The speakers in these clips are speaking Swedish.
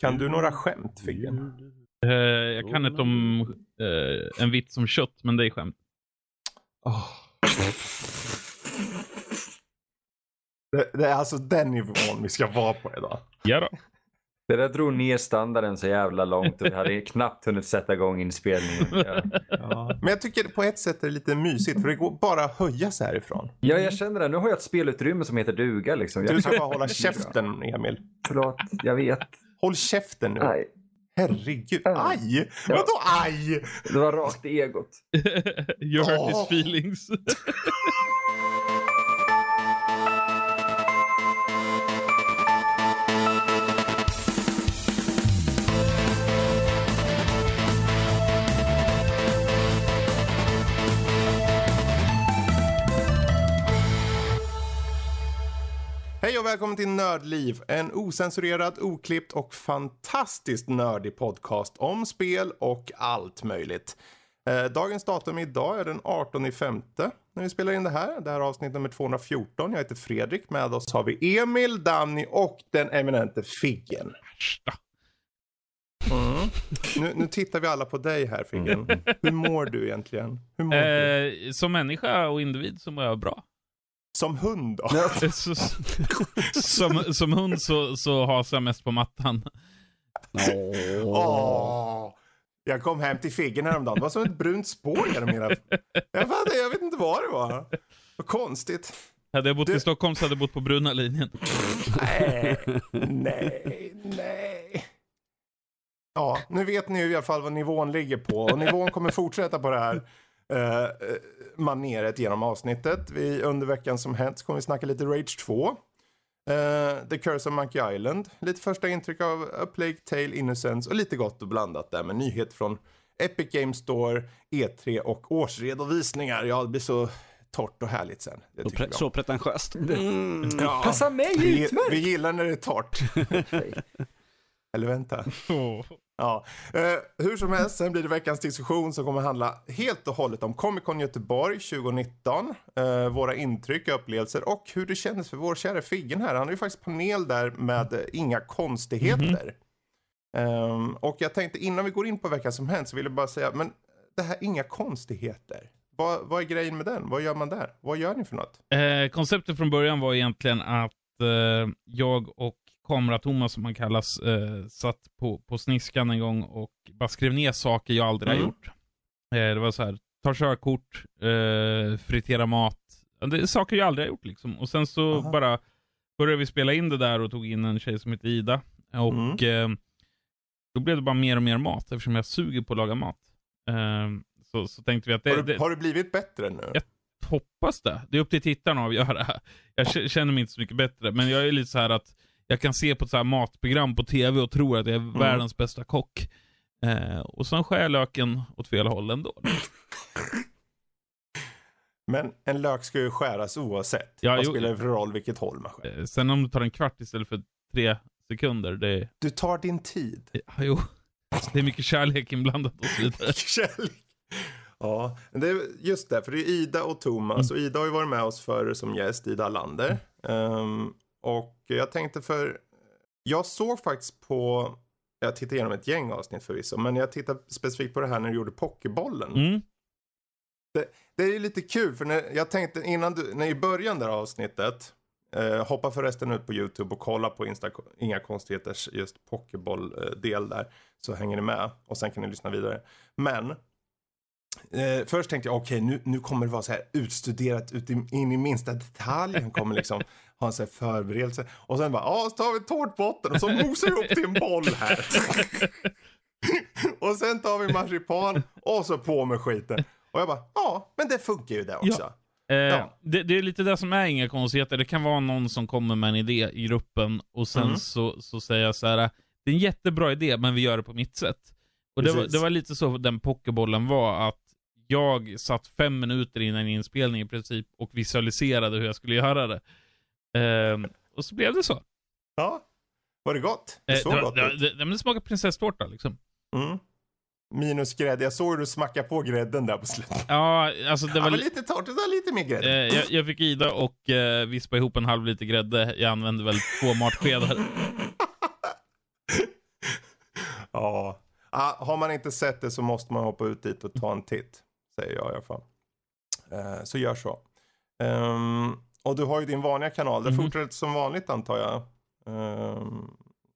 Kan du några skämt, Figgen? Uh, jag kan inte om uh, en vits om kött, men det är skämt. Oh. Det, det, är alltså den nivån vi ska vara på idag. Ja då. Det där drog ner standarden så jävla långt och vi hade knappt hunnit sätta igång inspelningen. Ja. Ja. Men jag tycker på ett sätt är det lite mysigt för det går bara att höja sig härifrån. Ja, jag känner det. Nu har jag ett spelutrymme som heter duga. Liksom. Jag du ska bara hålla käften, Emil. Förlåt, jag vet. Håll käften nu. Nej. Herregud. Aj! Ja. Vadå aj? Det var rakt i egot. you hurt oh. his feelings. Hej och välkommen till Nördliv, en osensurerad, oklippt och fantastiskt nördig podcast om spel och allt möjligt. Eh, dagens datum idag är den 18 femte när vi spelar in det här. Det här är avsnitt nummer 214. Jag heter Fredrik. Med oss har vi Emil, Danny och den eminente Figgen. Mm. Nu, nu, tittar vi alla på dig här Figgen. Hur mår du egentligen? Mår eh, du? Som människa och individ så mår jag bra. Som hund då? så, som, som hund så, så hasar jag mest på mattan. Åh. Oh. Jag kom hem till Figgen häromdagen. Det var som ett brunt spår genom mina... Jag, fattar, jag vet inte vad det var. Vad konstigt. Hade jag bott du... i Stockholm så hade jag bott på bruna linjen. Nej, nej, nej. Ja, nu vet ni i alla fall vad nivån ligger på. Och nivån kommer fortsätta på det här eh, maneret genom avsnittet. Vi, under veckan som hänt kommer vi snacka lite Rage 2. Uh, eh, The Curse of Monkey Island. Lite första intryck av A Plague Tale Innocence och lite gott och blandat där med nyheter från Epic Games Store, E3 och årsredovisningar. Ja, det blir så torrt och härligt sen. Det så, pre så pretentiöst. Mm, ja. Passar mig utmärkt. Vi, vi gillar när det är torrt. Eller vänta. Oh. Ja, eh, hur som helst, sen blir det veckans diskussion som kommer handla helt och hållet om Comic Con Göteborg 2019. Eh, våra intryck, upplevelser och hur det kändes för vår kära Figgen här. Han har ju faktiskt panel där med eh, inga konstigheter. Mm och jag tänkte innan vi går in på veckan som hänt så vill jag bara säga, men det här inga konstigheter. Vad, vad är grejen med den? Vad gör man där? Vad gör ni för något? Eh, konceptet från början var egentligen att eh, jag och Kamera-Thomas som han kallas, eh, satt på, på sniskan en gång och bara skrev ner saker jag aldrig mm. har gjort. Eh, det var så här, ta körkort, eh, fritera mat. Det är saker jag aldrig har gjort liksom. Och sen så Aha. bara började vi spela in det där och tog in en tjej som heter Ida. Och mm. eh, då blev det bara mer och mer mat eftersom jag suger på att laga mat. Eh, så, så tänkte vi att det, har, du, det, har du blivit bättre nu? Jag hoppas det. Det är upp till tittarna att avgöra. Jag känner mig inte så mycket bättre, men jag är lite så här att jag kan se på ett så här matprogram på tv och tro att jag är mm. världens bästa kock. Eh, och sen skär jag löken åt fel håll ändå. Men en lök ska ju skäras oavsett. Ja, Vad jo, spelar det för roll vilket håll man skär? Eh, sen om du tar en kvart istället för tre sekunder, det... Du tar din tid. Ja, jo. Det är mycket kärlek inblandat och så vidare. kärlek. Ja, det är just det, för det är Ida och Thomas. Mm. Och Ida har ju varit med oss förr som gäst, Ida Lander. Um, och jag tänkte för, jag såg faktiskt på, jag tittade igenom ett gäng avsnitt förvisso, men jag tittade specifikt på det här när du gjorde Pokébollen. Mm. Det, det, är lite kul för när, jag tänkte innan du, när i början där avsnittet, eh, hoppa förresten ut på YouTube och kolla på Insta, Inga konstigheters just Pokéboll-del där, så hänger ni med och sen kan ni lyssna vidare. Men Eh, först tänkte jag okej okay, nu, nu kommer det vara så här utstuderat ut i, in i minsta detalj. Han kommer liksom ha en sån här förberedelse. Och sen bara, ja så tar vi tårtbotten och så mosar vi upp till en boll här. och sen tar vi marsipan och så på med skiten. Och jag bara, ja men det funkar ju det också. Ja. Eh, ja. det, det, är lite det som är inga konstigheter. Det kan vara någon som kommer med en idé i gruppen och sen mm. så, så säger jag så här, det är en jättebra idé men vi gör det på mitt sätt. Och det var, det var, lite så den pokébollen var, att jag satt fem minuter innan inspelning i princip och visualiserade hur jag skulle göra det. Ehm, och så blev det så. Ja. Var det gott? Det såg eh, gott det, det, det, det smakade prinsesstårta liksom. Mm. Minus grädde. Jag såg hur du smackade på grädden där på slutet. Ja, alltså det var... Ja, lite torrt, det var lite mer grädde. Eh, jag, jag, fick Ida och eh, vispa ihop en halv liter grädde. Jag använde väl två matskedar. Ja. Ah, har man inte sett det så måste man hoppa ut dit och ta en titt. Säger jag i alla fall. Eh, så gör så. Ehm, och du har ju din vanliga kanal. Det Mhm. fortsätter som vanligt antar jag. Ehm,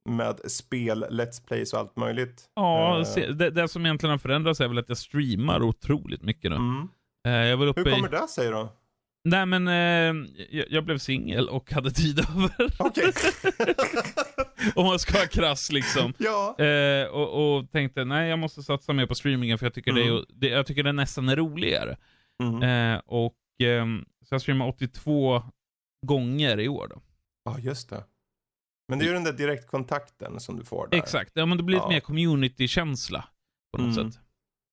med spel, Let's Plays och allt möjligt. Ja, Eh, se, det, det som egentligen har förändrats är väl att jag streamar otroligt mycket nu. Mm. Eh, jag var uppe Hur i... kommer det sig då? Nej men, eh, jag, jag blev singel och hade tid över. Okej. Om man ska vara krass liksom. ja. Eh, och, och tänkte, nej jag måste satsa mer på streamingen för jag tycker, det, är, Mm. det, jag tycker det nästan är roligare. Mm. Eh, och ehm, så jag streamar 82 gånger i år då. Ja, just det. Men det är ju den där direktkontakten som du får där. Exakt, ja men det blir lite Ja. mer community-känsla på något Mm. sätt.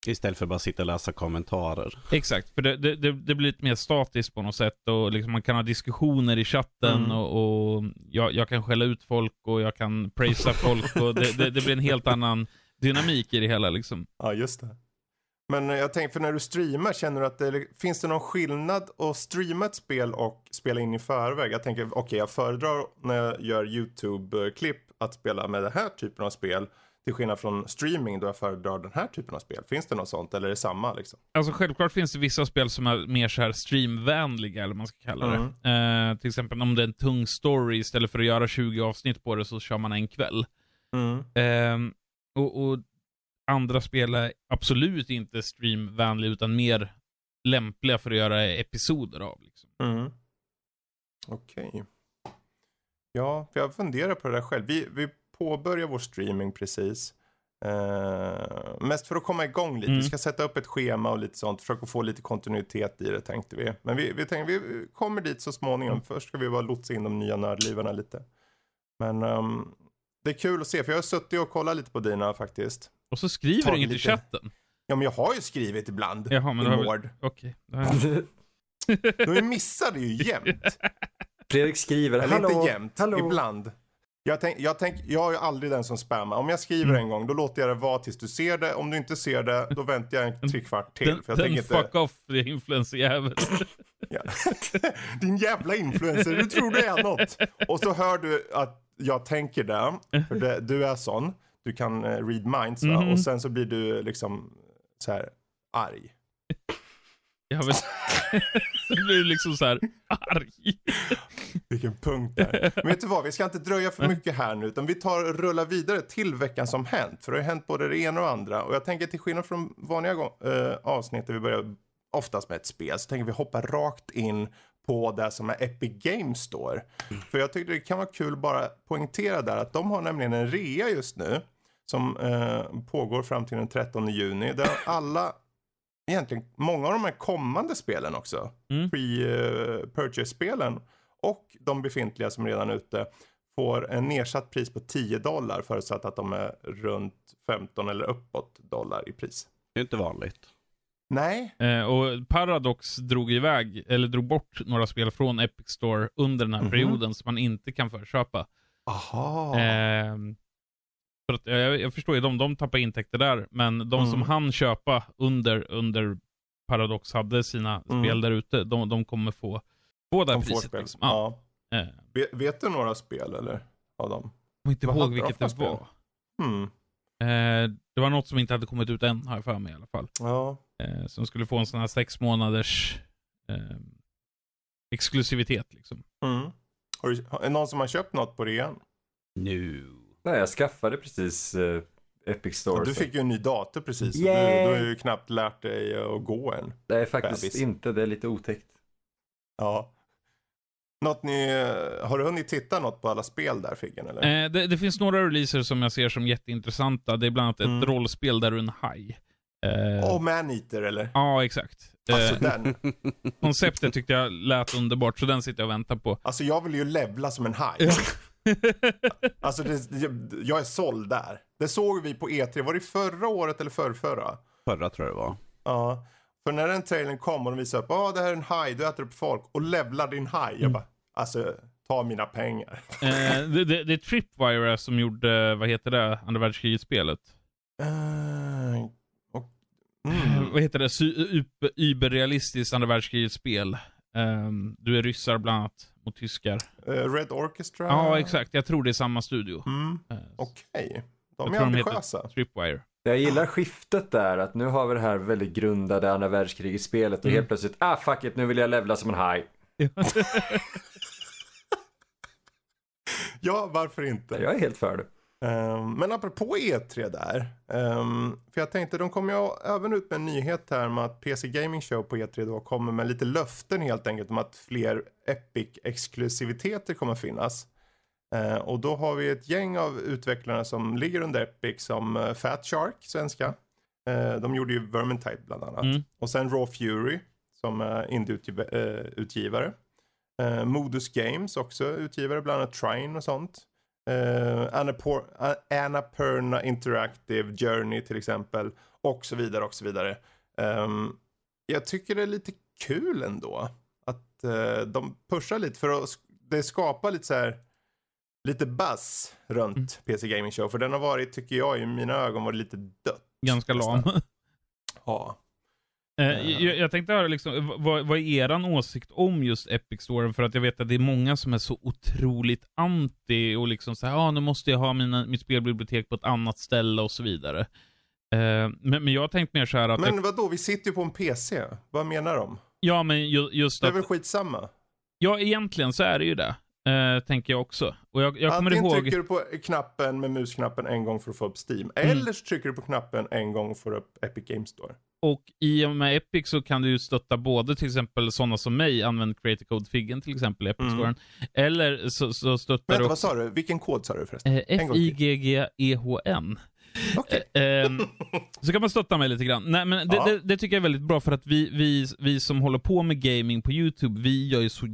Istället för att bara sitta och läsa kommentarer. Exakt, för det, det, det, det blir lite mer statiskt på något sätt och liksom man kan ha diskussioner i chatten Mm. och, och jag, jag kan skälla ut folk och jag kan prisa folk och det, det, det blir en helt annan dynamik i det hela liksom. Ja, just det. Men jag tänker, för när du streamar, känner du att det, finns det någon skillnad att streama ett spel och spela in i förväg? Jag tänker, okej, jag föredrar när jag gör YouTube-klipp att spela med den här typen av spel. Till skillnad från streaming då jag föredrar den här typen av spel. Finns det något sånt eller är det samma liksom? Alltså självklart finns det vissa spel som är mer så här streamvänliga, eller vad man ska kalla det. Eh, till exempel om det är en tung story, istället för att göra 20 avsnitt på det så kör man en kväll. Mm. Ehm, och, och andra spel är absolut inte streamvänliga, utan mer lämpliga för att göra episoder av. Liksom. Mm. Okej. Ja, för jag funderar på det där själv. Vi, vi påbörjar vår streaming precis. Eh, mest för att komma igång lite. Mm. Vi ska sätta upp ett schema och lite sånt. Försöka få lite kontinuitet i det tänkte vi. Men vi, vi tänkte vi kommer dit så småningom. Mm. Först ska vi bara lotsa in de nya nördlivarna lite. Men ehm, det är kul att se. För jag har suttit och kollat lite på dina faktiskt. Och så skriver Tagit du inget i lite- chatten. Ja men jag har ju skrivit ibland. Jaha, men I du har Word. Okej. det har jag- De missade ju jämt. Fredrik skriver, Eller hallå, inte jämt, hallå. ibland. Jag, tänk, jag, tänk, jag är ju aldrig den som spammar. Om jag skriver Mm. en gång, då låter jag det vara tills du ser det. Om du inte ser det, då väntar jag en tre kvart till. Den, för jag den tänker fuck inte, off, det är influencerjävel. ja. Din jävla influencer, du tror du är något. Och så hör du att jag tänker det, för det, du är sån. Du kan eh, read minds va? Mhm. Och sen så blir du liksom så här arg. Jag vet. så blir du liksom så här arg. Vilken punkt där. Men vet du vad, vi ska inte dröja för mycket här nu utan vi tar rullar vidare till veckan som hänt. För det har ju hänt både det ena och andra. Och jag tänker till skillnad från vanliga eh, avsnitt där vi börjar oftast med ett spel så tänker vi hoppa rakt in på det som är Epic Games Store. För jag tyckte det kan vara kul bara poängtera där att de har nämligen en rea just nu som eh, pågår fram till den 13 juni. Där alla, egentligen många av de här kommande spelen också, Mm. pre-purchase-spelen och de befintliga som redan är ute får en nedsatt pris på 10 dollar förutsatt att de är runt 15 eller uppåt dollar i pris. Det är inte vanligt. Nej, Eh, och Paradox drog iväg, eller drog bort några spel från Epic Store under den här Mhm. perioden som man inte kan förköpa. aha. Ehm, för att, eh, jag, jag förstår ju, de, de tappar intäkter där, men de Mm. som hann köpa under, under Paradox hade sina Mm. spel där ute, de, de kommer få, få det här de priset. Liksom. Ja. Ja. Eh, Vet, vet du några spel eller? Av dem? jag kommer inte Vad ihåg vilket det spel? var. Hmm. Eh, det var något som inte hade kommit ut än, har jag för mig i alla fall. Ja. Eh, som skulle få en sån här sex månaders eh, exklusivitet liksom. Mm. Har du, har, är det någon som har köpt något på rean? Nu. Nej, jag skaffade precis eh, Epic Store. Ja, du fick ju en ny dator precis. Du, du har ju knappt lärt dig att gå än. Det är faktiskt Bebis. inte, det är lite otäckt. Ja. Något ni, har du hunnit titta något på alla spel där Figgen eller? Eh, det, det finns några releaser som jag ser som jätteintressanta. Det är bland annat ett Mm. rollspel där du är en haj. Eh, Åh, oh, Maneater eller? Ja, exakt. Eh, Alltså den. konceptet tyckte jag lät underbart, så den sitter jag och väntar på. Alltså jag vill ju levla som en haj. Alltså det, jag, är såld där. Det såg vi på E3, var det förra året eller förrförra? Förra tror jag det var. Ja. För när den trailern kom och de visade upp, ja det här är en haj, du äter upp folk och levlar din haj. Jag bara, alltså ta mina pengar. Eh, det, det, det är Tripwire som gjorde, vad heter det, andra världskriget-spelet. Uh, mm. Vad heter det? Sy- Überrealistiskt andra världskriget-spel. Ehm, du är ryssar bland annat, mot tyskar. Eh, Red Orchestra? Ja, exakt. Jag tror det är samma studio. Mm. Eh, Okej. De är tror de heter- ambitiösa. Tripwire. Jag gillar skiftet där, att nu har vi det här väldigt grundade andra världskriget-spelet och Mm. helt plötsligt, ah fuck it, nu vill jag levla som en haj. Ja, varför inte? Jag är helt för det. Ehm, men apropå E3 där. ehm, för jag tänkte, de kommer ju även ut med en nyhet här med att PC Gaming Show på E3 då kommer med lite löften helt enkelt om att fler Epic-exklusiviteter kommer finnas. Eh, och då har vi ett gäng av utvecklare som ligger under Epic som eh, Fat Shark, svenska. Eh, de gjorde ju Vermintide bland annat. Mm. Och sen Raw Fury som är indie-utgivare. Modus Games också utgivare, bland annat Trine och sånt. Uh, Annapur Annapurna Interactive Journey till exempel. Och så vidare och så vidare. Ehm, jag tycker det är lite kul ändå. Att eh, de pushar lite för att det skapar lite så här. Lite buzz runt Mm. PC Gaming Show. För den har varit, tycker jag, i mina ögon varit lite dött. Ganska lam. Ja. Eh, jag, jag tänkte höra, liksom, vad, vad är eran åsikt om just Epic Store? För att jag vet att det är många som är så otroligt anti och liksom så här, ah, nu måste jag ha mina, mitt spelbibliotek på ett annat ställe och så vidare. Eh, men, men jag har tänkt mer så här att, Men vadå, vi sitter ju på en PC. Vad menar de? ja men ju, just Det är väl skitsamma? ja egentligen så är det ju det. Eh, tänker jag också. Och jag, jag Antingen ihåg, trycker du på knappen med musknappen en gång för att få upp Steam. Mm. Eller så trycker du på knappen en gång för att få upp Epic Games Store. Och i och med Epic så kan du ju stötta både till exempel sådana som mig, använder Creative Code Figgen till exempel i Epic Mm. Eller så, så stöttar Vänta, du vad sa du? Vilken kod sa du förresten? Eh. F-I-G-G-E-H-N. Okej. Eh, ehm, så kan man stötta mig lite grann. Nej, men det, Ja. det, det tycker jag är väldigt bra för att vi, vi, vi som håller på med gaming på YouTube, vi gör ju så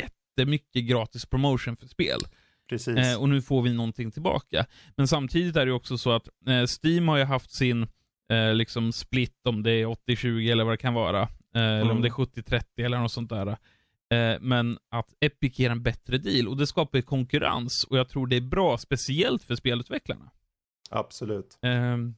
jättemycket gratis promotion för spel. Precis. Eh, och nu får vi någonting tillbaka. Men samtidigt är det ju också så att eh, Steam har ju haft sin eh, liksom split, om det är 80-20 eller vad det kan vara. Eh, Eller om Mm. det är 70-30 eller något sånt där. Eh, men att Epic ger en bättre deal och det skapar konkurrens och jag tror det är bra, speciellt för spelutvecklarna. Absolut. Ehm,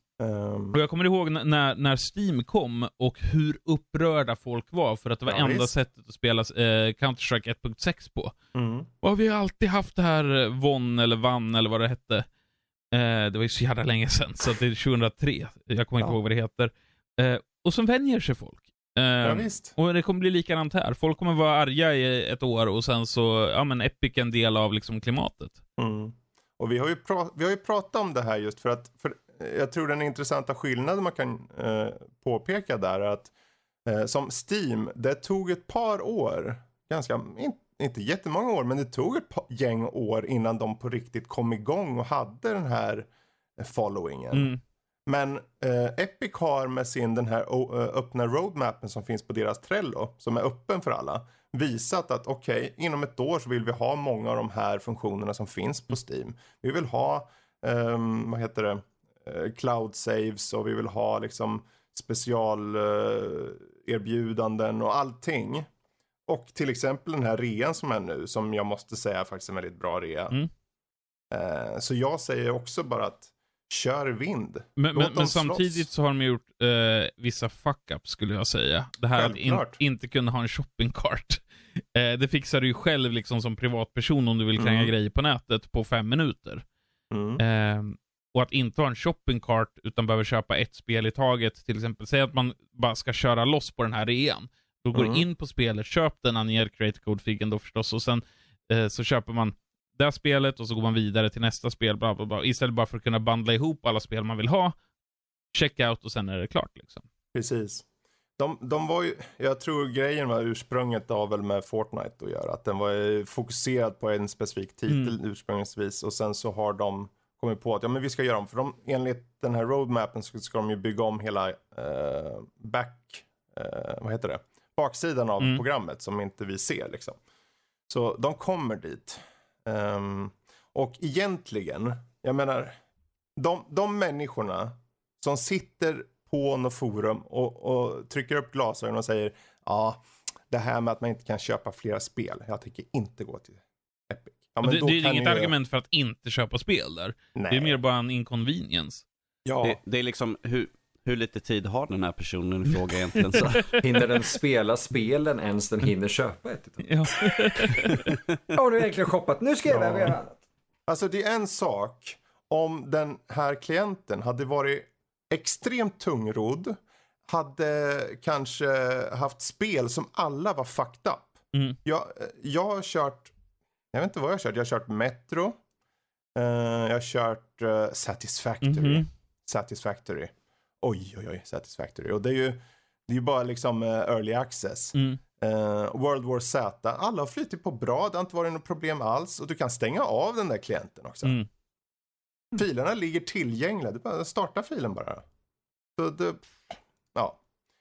och jag kommer ihåg när, när Steam kom och hur upprörda folk var för att det var Ja, enda visst. sättet att spela eh, Counter-Strike 1.6 på. mm. Och vi har alltid haft det här eh, VON eller VAN eller vad det hette. Eh, det var ju så jävla länge sedan, så det är 2003. Jag kommer inte Ja. ihåg vad det heter. Eh, och så vänjer sig folk. Eh, Ja, och det kommer bli likadant här. Folk kommer vara arga i ett år och sen så, ja men Epic är en del av liksom klimatet. Mm. Och vi har, ju vi har ju pratat om det här just för att för jag tror den intressanta skillnaden man kan eh, påpeka där är att eh, som Steam, det tog ett par år, ganska, in, inte jättemånga år, men det tog ett gäng år innan de på riktigt kom igång och hade den här eh, followingen. Mm. Men eh, Epic har med sin den här eh, öppna roadmappen som finns på deras Trello, som är öppen för alla, visat att okej, inom ett år så vill vi ha många av de här funktionerna som finns på Steam. Vi vill ha, ehm, vad heter det, eh, cloud saves och vi vill ha liksom special eh, erbjudanden och allting. Och till exempel den här rean som är nu, som jag måste säga faktiskt är en väldigt bra rea. Mm. Eh, så jag säger också bara att kör vind. Men, men, men samtidigt så har de gjort eh, vissa fuck-ups skulle jag säga. Det här att in, Självklart. inte kunna ha en shoppingcart. Eh, det fixar du ju själv liksom som privatperson om du vill kränga Mm. grejer på nätet på fem minuter. Mm. Eh, och att inte ha en shoppingcart utan behöver köpa ett spel i taget. Till exempel, säg att man bara ska köra loss på den här rean. Då går Mm. in på spelet, köp den ner Creative Code-figgen då förstås och sen eh, så köper man det här spelet och så går man vidare till nästa spel, bla bla bla. Istället bara för att kunna bandla ihop alla spel man vill ha, checkout och sen är det klart liksom. Precis. De, de var ju, jag tror grejen var ursprunget har väl med Fortnite att göra. Att den var eh, fokuserad på en specifik titel Mm. ursprungsvis. Och sen så har de kommit på att ja, men vi ska göra om. För de, enligt den här roadmappen så ska de ju bygga om hela eh, back, eh, vad heter det? Baksidan av Mm. programmet som inte vi ser liksom. Så de kommer dit. Ehm, och egentligen, jag menar, de, de människorna som sitter på något forum och, och trycker upp glasögon och säger ja, det här med att man inte kan köpa flera spel, jag tänker inte gå till Epic. Ja, det, det är inget ju- argument för att inte köpa spel där. Nej. Det är mer bara en inconvenience. Ja, Det, det är liksom, hur, hur lite tid har den här personen i fråga egentligen? Så. Hinner den spela spelen ens den hinner köpa ett Ja. Har du egentligen shoppat? Nu ska jag Ja. göra annat. Alltså det är en sak om den här klienten hade varit extremt tungrodd, hade kanske haft spel som alla var fucked up. Mm. Jag, jag har kört, jag vet inte vad jag har kört, jag har kört Metro, eh, jag har kört eh, Satisfactory. Mhm. Satisfactory. Oj, oj, oj, Satisfactory. Och det är ju, det är ju bara liksom eh, early access. Mm. Eh, World War Z, alla har flyttit på bra, det har inte varit något problem alls. Och du kan stänga av den där klienten också. Mm. Filerna ligger tillgängliga, du bara startar filen bara. Så det, ja.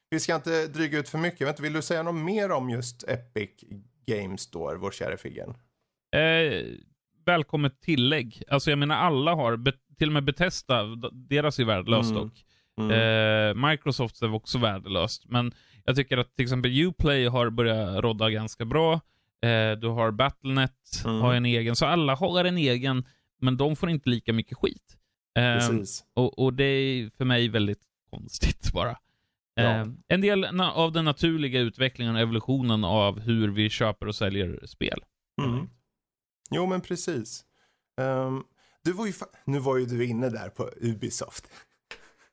Vi ska inte dryga ut för mycket, vet vill du säga något mer om just Epic Games Store, vår kära Figgen? Eh, välkommet tillägg. Alltså jag menar alla har, till och med Bethesda, d- deras är värdelöst Mm. dock. Mm. Eh, Microsoft är också värdelöst. Men jag tycker att till exempel Uplay har börjat rodda ganska bra. Eh, du har Battlenet, Mm. har en egen. Så alla har en egen, men de får inte lika mycket skit. Eh, och, och det är för mig väldigt konstigt bara. Ja. Eh, en del av den naturliga utvecklingen och evolutionen av hur vi köper och säljer spel. Mm. Jo men precis. Ehm, du var ju nu var ju du inne där på Ubisoft.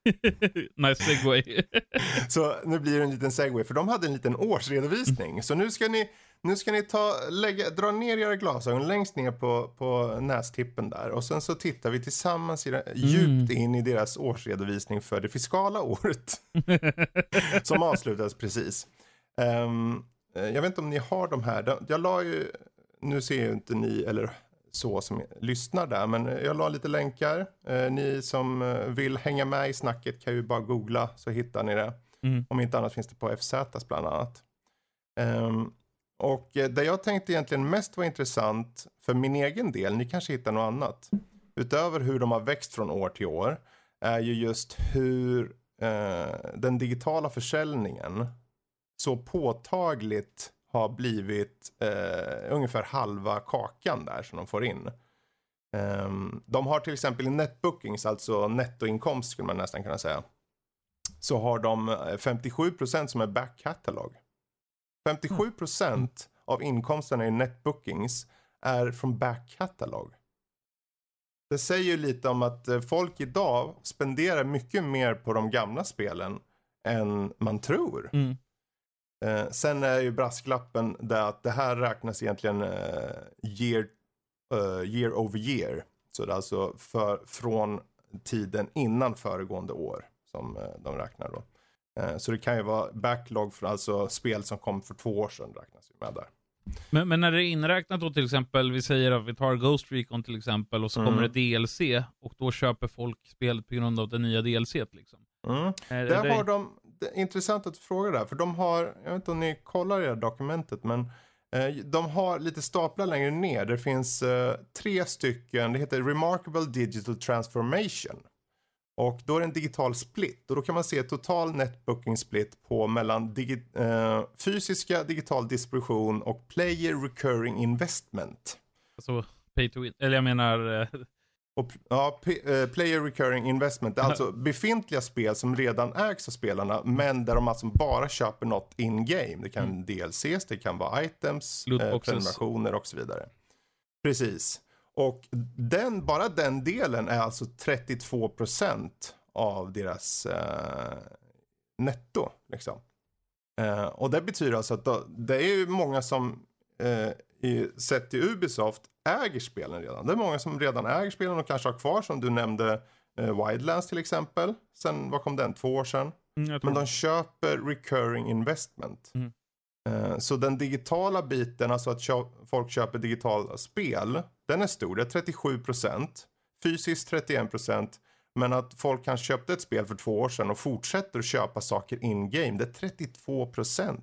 nice segway. Så nu blir det en liten segway, för de hade en liten årsredovisning. Så nu ska ni, nu ska ni ta, lägga, dra ner era glasögon längst ner på, på nästippen där. Och sen så tittar vi tillsammans i, det- djupt in i deras årsredovisning för det fiskala året. som avslutades precis. Eh, jag vet inte om ni har de här. Jag la ju, nu ser ju inte ni, eller så som lyssnar där, men jag la lite länkar. Eh, ni som eh, vill hänga med i snacket kan ju bara googla så hittar ni det. Mm. Om inte annat finns det på FZ bland annat. Ehm, och eh, det jag tänkte egentligen mest var intressant för min egen del, ni kanske hittar något annat. Utöver hur de har växt från år till år, är ju just hur eh, den digitala försäljningen så påtagligt har blivit eh, ungefär halva kakan där som de får in. Um, de har till exempel i netbookings, alltså nettoinkomst skulle man nästan kunna säga. Så har de eh, 57% som är back catalog. 57% av inkomsterna i netbookings är från back catalog. Det säger ju lite om att eh, folk idag spenderar mycket mer på de gamla spelen än man tror. Mm. Eh, sen är ju brasklappen det att det här räknas egentligen eh, year, eh, year over year. Så det är alltså för, från tiden innan föregående år som eh, de räknar då. Eh, så det kan ju vara backlog för alltså spel som kom för två år sedan räknas ju med där. Men, men när det är inräknat då till exempel, vi säger att vi tar Ghost Recon till exempel och så Mm. kommer det DLC och då köper folk spelet på grund av det nya DLC liksom. Mm. Är, Där är det... har de, är intressant att du frågar det här, för de har, jag vet inte om ni kollar i det här dokumentet, men eh, de har lite staplar längre ner. Det finns eh, tre stycken, det heter Remarkable Digital Transformation. Och då är det en digital split och då kan man se total netbooking split på mellan digi- eh, fysiska digital distribution och player recurring investment. Alltså, pay to win. Eller jag menar, eh, och, ja, eh, player recurring investment, det är alltså befintliga spel som redan ägs av spelarna, men där de alltså bara köper något in-game. Det kan DLCs, det kan vara items, eh, prenumerationer och så vidare. Precis. Och den, bara den delen är alltså 32% av deras eh, netto. Liksom. Eh, och det betyder alltså att då, det är ju många som eh, i, sett till Ubisoft äger spelen redan. Det är många som redan äger spelen och kanske har kvar som du nämnde eh, Wildlands till exempel. Sen, vad kom den? Två år sedan. mm, Men de köper recurring investment. Mm. Eh, Så den digitala biten, alltså att kö- folk köper digitala spel, den är stor. Det är 37%. Fysiskt 31%. Men att folk kanske köpte ett spel för två år sedan och fortsätter att köpa saker in-game, det är 32%.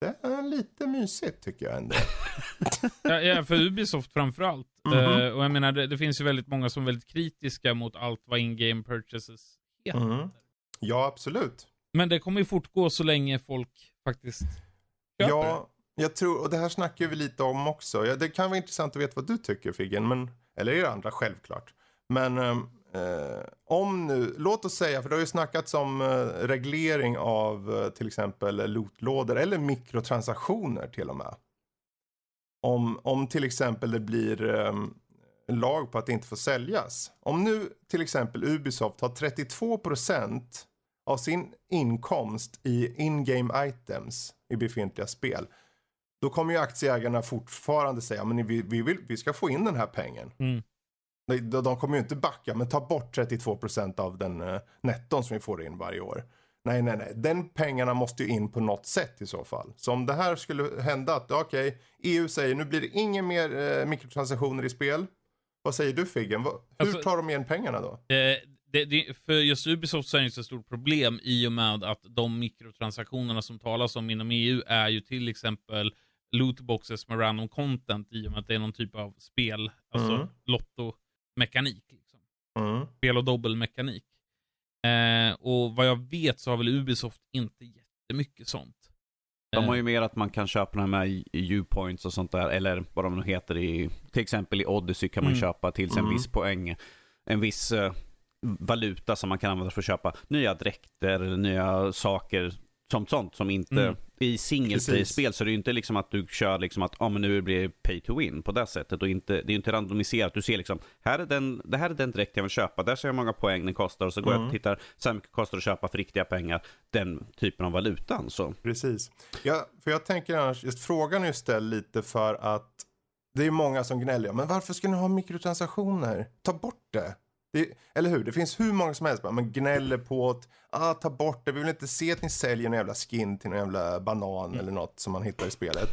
Det är lite mysigt tycker jag ändå. ja, ja, för Ubisoft framförallt. Mhm. Eh, och jag menar, det, det finns ju väldigt många som är väldigt kritiska mot allt vad in-game purchases heter. Mm. Ja, absolut. Men det kommer ju fortgå så länge folk faktiskt köper. Ja, jag tror, och det här snackar vi lite om också. Ja, det kan vara intressant att veta vad du tycker Figgen, men, eller er andra självklart. Men ehm, eh, om nu, låt oss säga, för det har ju snackats om eh, reglering av eh, till exempel lootlådor eller mikrotransaktioner till och med. Om, om till exempel det blir en lag på att det inte får säljas. Om nu till exempel Ubisoft har 32% av sin inkomst i in-game items i befintliga spel. Då kommer ju aktieägarna fortfarande säga, men vi, vi, vill, vi ska få in den här pengen. Mm. De, de kommer ju inte backa, men ta bort 32% av den uh, netton som vi får in varje år. Nej, nej, nej. Den pengarna måste ju in på något sätt i så fall. Så om det här skulle hända att, okej, okay, EU säger nu blir det inga mer uh, mikrotransaktioner i spel. Vad säger du Figgen? Hur alltså, tar de igen pengarna då? Eh, det, det, för just Ubisoft så är det ett stort problem i och med att de mikrotransaktionerna som talas om inom EU är ju till exempel lootboxes med random content i och med att det är någon typ av spel, alltså mm. Lottomekanik. Liksom. Mm. Spel och dobbelmekanik. Eh, och vad jag vet så har väl Ubisoft inte jättemycket sånt. De har ju mer att man kan köpa de här U-points och sånt där, eller vad de nu heter i, till exempel i Odyssey kan man mm. köpa till sig en mm. viss poäng, en viss uh, valuta som man kan använda för att köpa nya dräkter eller nya saker som sånt som inte, mm. i single play-spel så är det ju inte liksom att du kör liksom att, ah, men nu blir det pay to win på det sättet och inte, det är ju inte randomiserat. Du ser liksom, här är den, det här är den dräkt jag vill köpa, där ser jag hur många poäng den kostar och så går mm. jag och tittar, så här mycket kostar det att köpa för riktiga pengar, den typen av valutan så. Precis. Ja, för jag tänker annars, just frågan är ju ställd lite för att det är många som gnäller, men varför ska ni ha mikrotransaktioner? Ta bort det. Det, eller hur? Det finns hur många som helst. Man gnäller på att ah, ta bort det. Vi vill inte se att ni säljer någon jävla skin till någon jävla banan mm. eller något som man hittar i spelet.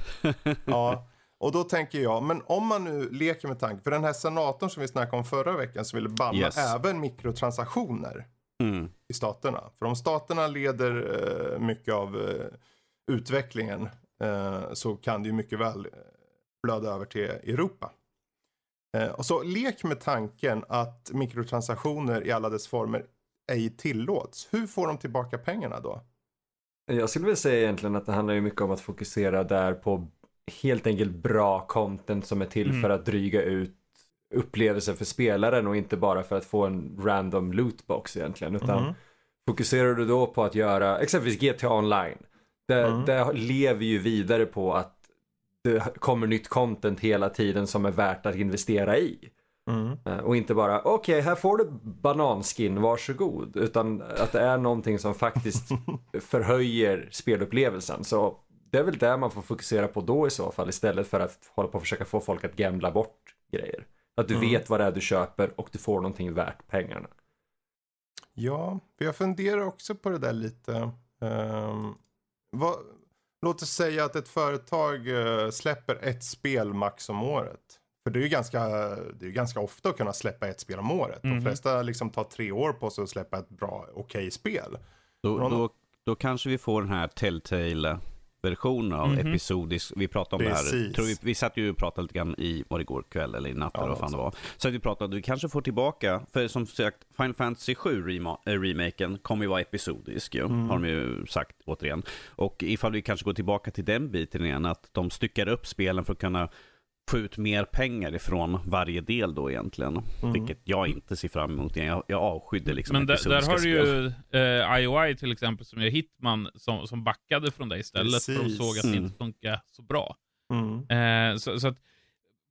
ja. Och då tänker jag, men om man nu leker med tanken, för den här senatorn som vi snackade om förra veckan som ville banna yes. även mikrotransaktioner mm. i staterna. För om staterna leder uh, mycket av uh, utvecklingen uh, så kan det ju mycket väl blöda över till Europa. Eh, och så lek med tanken att mikrotransaktioner i alla dess former ej tillåts. Hur får de tillbaka pengarna då? Jag skulle vilja säga egentligen att det handlar ju mycket om att fokusera där på helt enkelt bra content som är till mm. för att dryga ut upplevelsen för spelaren och inte bara för att få en random lootbox egentligen. Utan mm. fokuserar du då på att göra exempelvis GTA online. Det, mm. det lever ju vidare på att det kommer nytt content hela tiden som är värt att investera i. Mm. Eh, och inte bara, okej okay, här får du bananskin, varsågod. Utan att det är någonting som faktiskt förhöjer spelupplevelsen. Så det är väl det man får fokusera på då i så fall istället för att hålla på och försöka få folk att gambla bort grejer. Att du mm. vet vad det är du köper och du får någonting värt pengarna. Ja, för jag funderar också på det där lite. Um, vad, Låt oss säga att ett företag eh, släpper ett spel max om året. För det är ju ganska, det är ganska ofta att kunna släppa ett spel om året. Mm. De flesta liksom tar tre år på sig att släppa ett bra, okej okay spel. Då, då, då kanske vi får den här Telltale version av mm -hmm. episodisk. Vi pratade om Precis. det här. Tror vi, vi satt ju och pratade lite grann i, var det igår kväll eller i natt ja, eller vad fan det var. Så att vi pratade att vi kanske får tillbaka, för som sagt, Final Fantasy 7 rema äh, remaken kommer ju vara episodisk ju, mm. har de ju sagt återigen. Och ifall vi kanske går tillbaka till den biten igen, att de styckar upp spelen för att kunna få ut mer pengar ifrån varje del då egentligen. Mm. Vilket jag inte ser fram emot. Jag, jag avskydde liksom Men där, där har du ju eh, IOI till exempel som är Hitman som, som backade från det istället. Precis. För de såg att det mm. inte funkar så bra. Mm. Eh, så, så, att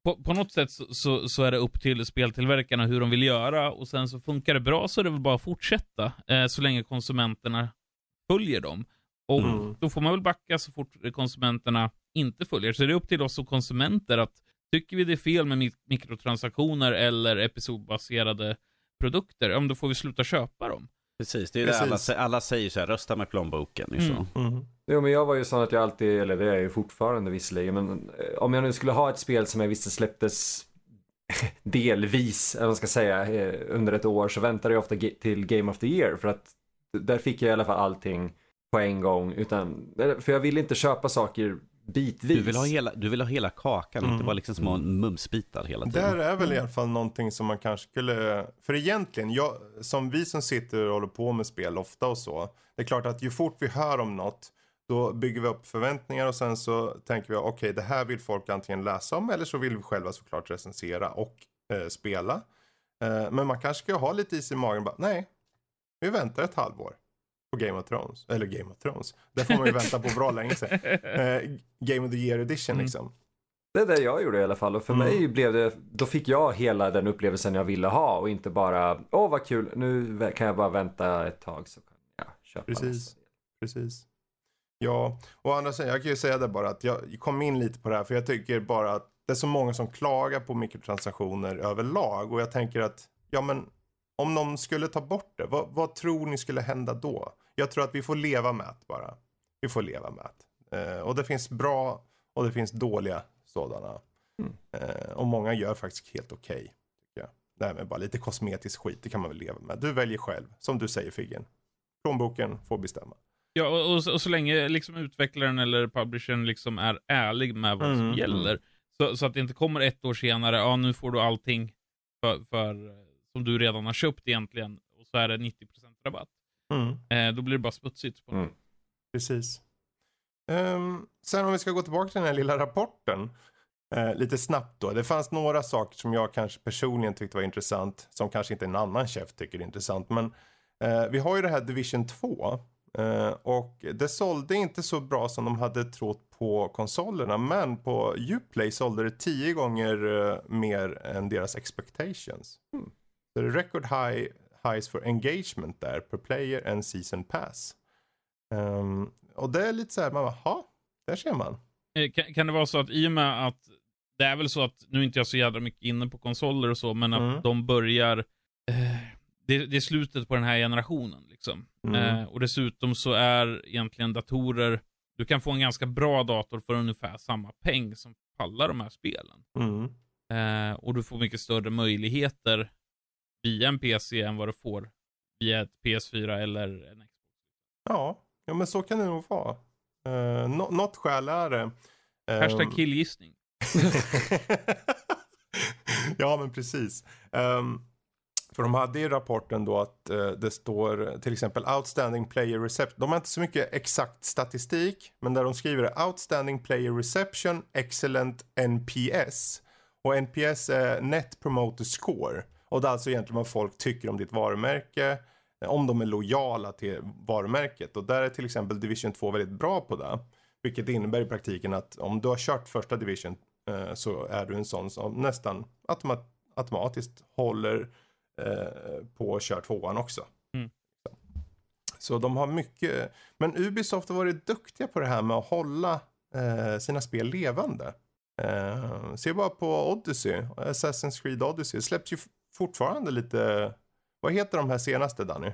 på, på något sätt så, så, så, är det upp till speltillverkarna hur de vill göra och sen så funkar det bra så är det väl bara att fortsätta eh, så länge konsumenterna följer dem. Och mm. då får man väl backa så fort konsumenterna inte följer. Så det är upp till oss som konsumenter att tycker vi det är fel med mik mikrotransaktioner eller episodbaserade produkter, ja, då får vi sluta köpa dem. Precis, det är Precis. det alla, alla säger så här, rösta med plånboken. Mm. Mm. Jo, men jag var ju sån att jag alltid, eller det är jag ju fortfarande visserligen, men eh, om jag nu skulle ha ett spel som jag visste släpptes delvis, eller man ska säga, eh, under ett år så väntade jag ofta till Game of the Year för att där fick jag i alla fall allting på en gång. Utan, för jag vill inte köpa saker bitvis. Du vill ha hela, du vill ha hela kakan, mm. inte bara liksom små mumsbitar hela tiden. Där är väl i alla fall någonting som man kanske skulle, för egentligen, jag, som vi som sitter och håller på med spel ofta och så. Det är klart att ju fort vi hör om något, då bygger vi upp förväntningar och sen så tänker vi okej okay, det här vill folk antingen läsa om eller så vill vi själva såklart recensera och eh, spela. Eh, men man kanske ska ha lite is i magen bara, nej, vi väntar ett halvår på Game of Thrones. Eller Game of Thrones. Det får man ju vänta på bra länge sedan. Eh, Game of the Year edition mm. liksom. Det är det jag gjorde i alla fall och för Mm. mig blev det, då fick jag hela den upplevelsen jag ville ha och inte bara, åh vad kul, nu kan jag bara vänta ett tag så kan jag köpa Precis. Precis. Ja, och andra sidan, jag kan ju säga det bara att jag kom in lite på det här för jag tycker bara att det är så många som klagar på mikrotransaktioner överlag och jag tänker att, ja men om någon skulle ta bort det, vad, vad tror ni skulle hända då? Jag tror att vi får leva med det bara. Vi får leva med det. Eh, och det finns bra och det finns dåliga sådana. Mm. Eh, och många gör faktiskt helt okej. jag. Det här med bara lite kosmetisk skit, det kan man väl leva med. Du väljer själv, som du säger Figgen. Plånboken får bestämma. Ja, och, och, så- och så länge liksom utvecklaren eller publishern liksom är ärlig med vad som Mm, gäller. Så, så att det inte kommer ett år senare, ja nu får du allting för, för som du redan har köpt egentligen. Och så är det 90% rabatt. Mm. Eh, då blir det bara smutsigt. På Mm. Precis. Ehm, sen om vi ska gå tillbaka till den här lilla rapporten. eh, lite snabbt då. Det fanns några saker som jag kanske personligen tyckte var intressant. Som kanske inte en annan chef tycker är intressant. Men eh, vi har ju det här Division 2. eh, och det sålde inte så bra som de hade trott på konsolerna. Men på Uplay sålde det tio gånger mer än deras expectations. Mm. Så det är record high, highs for engagement där per player and season pass. Ehm, och det är lite så här, man bara, "Ha, där ser man. Eh, Kan, kan det vara så att i och med att det är väl så att, nu är inte jag så jävla mycket inne på konsoler och så, men att Mm. de börjar, eh, det, det är slutet på den här generationen liksom. Mm. Eh, och dessutom så är egentligen datorer, du kan få en ganska bra dator för ungefär samma peng som pallar de här spelen. Mm. Eh, och du får mycket större möjligheter via en PC än vad du får via ett PS4 eller en Xbox. Ja, ja, men så kan det nog vara. Uh, nå- något skäl är det. Ehm, Hashtag killgissning. ja, men precis. Ehm, för de hade i rapporten då att eh, det står till exempel outstanding player reception. De har inte så mycket exakt statistik, men där de skriver är outstanding player reception, excellent NPS. Och NPS är net promoter score. Och det är alltså egentligen vad folk tycker om ditt varumärke, eh, om de är lojala till varumärket. Och där är till exempel Division 2 väldigt bra på det. Vilket innebär i praktiken att om du har kört första Division eh, så är du en sån som nästan automa- automatiskt håller eh, på att köra tvåan också. Mm. Så de har mycket, men Ubisoft har varit duktiga på det här med att hålla eh, sina spel levande. Se bara på Odyssey, Assassin's Creed Odyssey, släpps ju fortfarande lite, vad heter de här senaste Danny?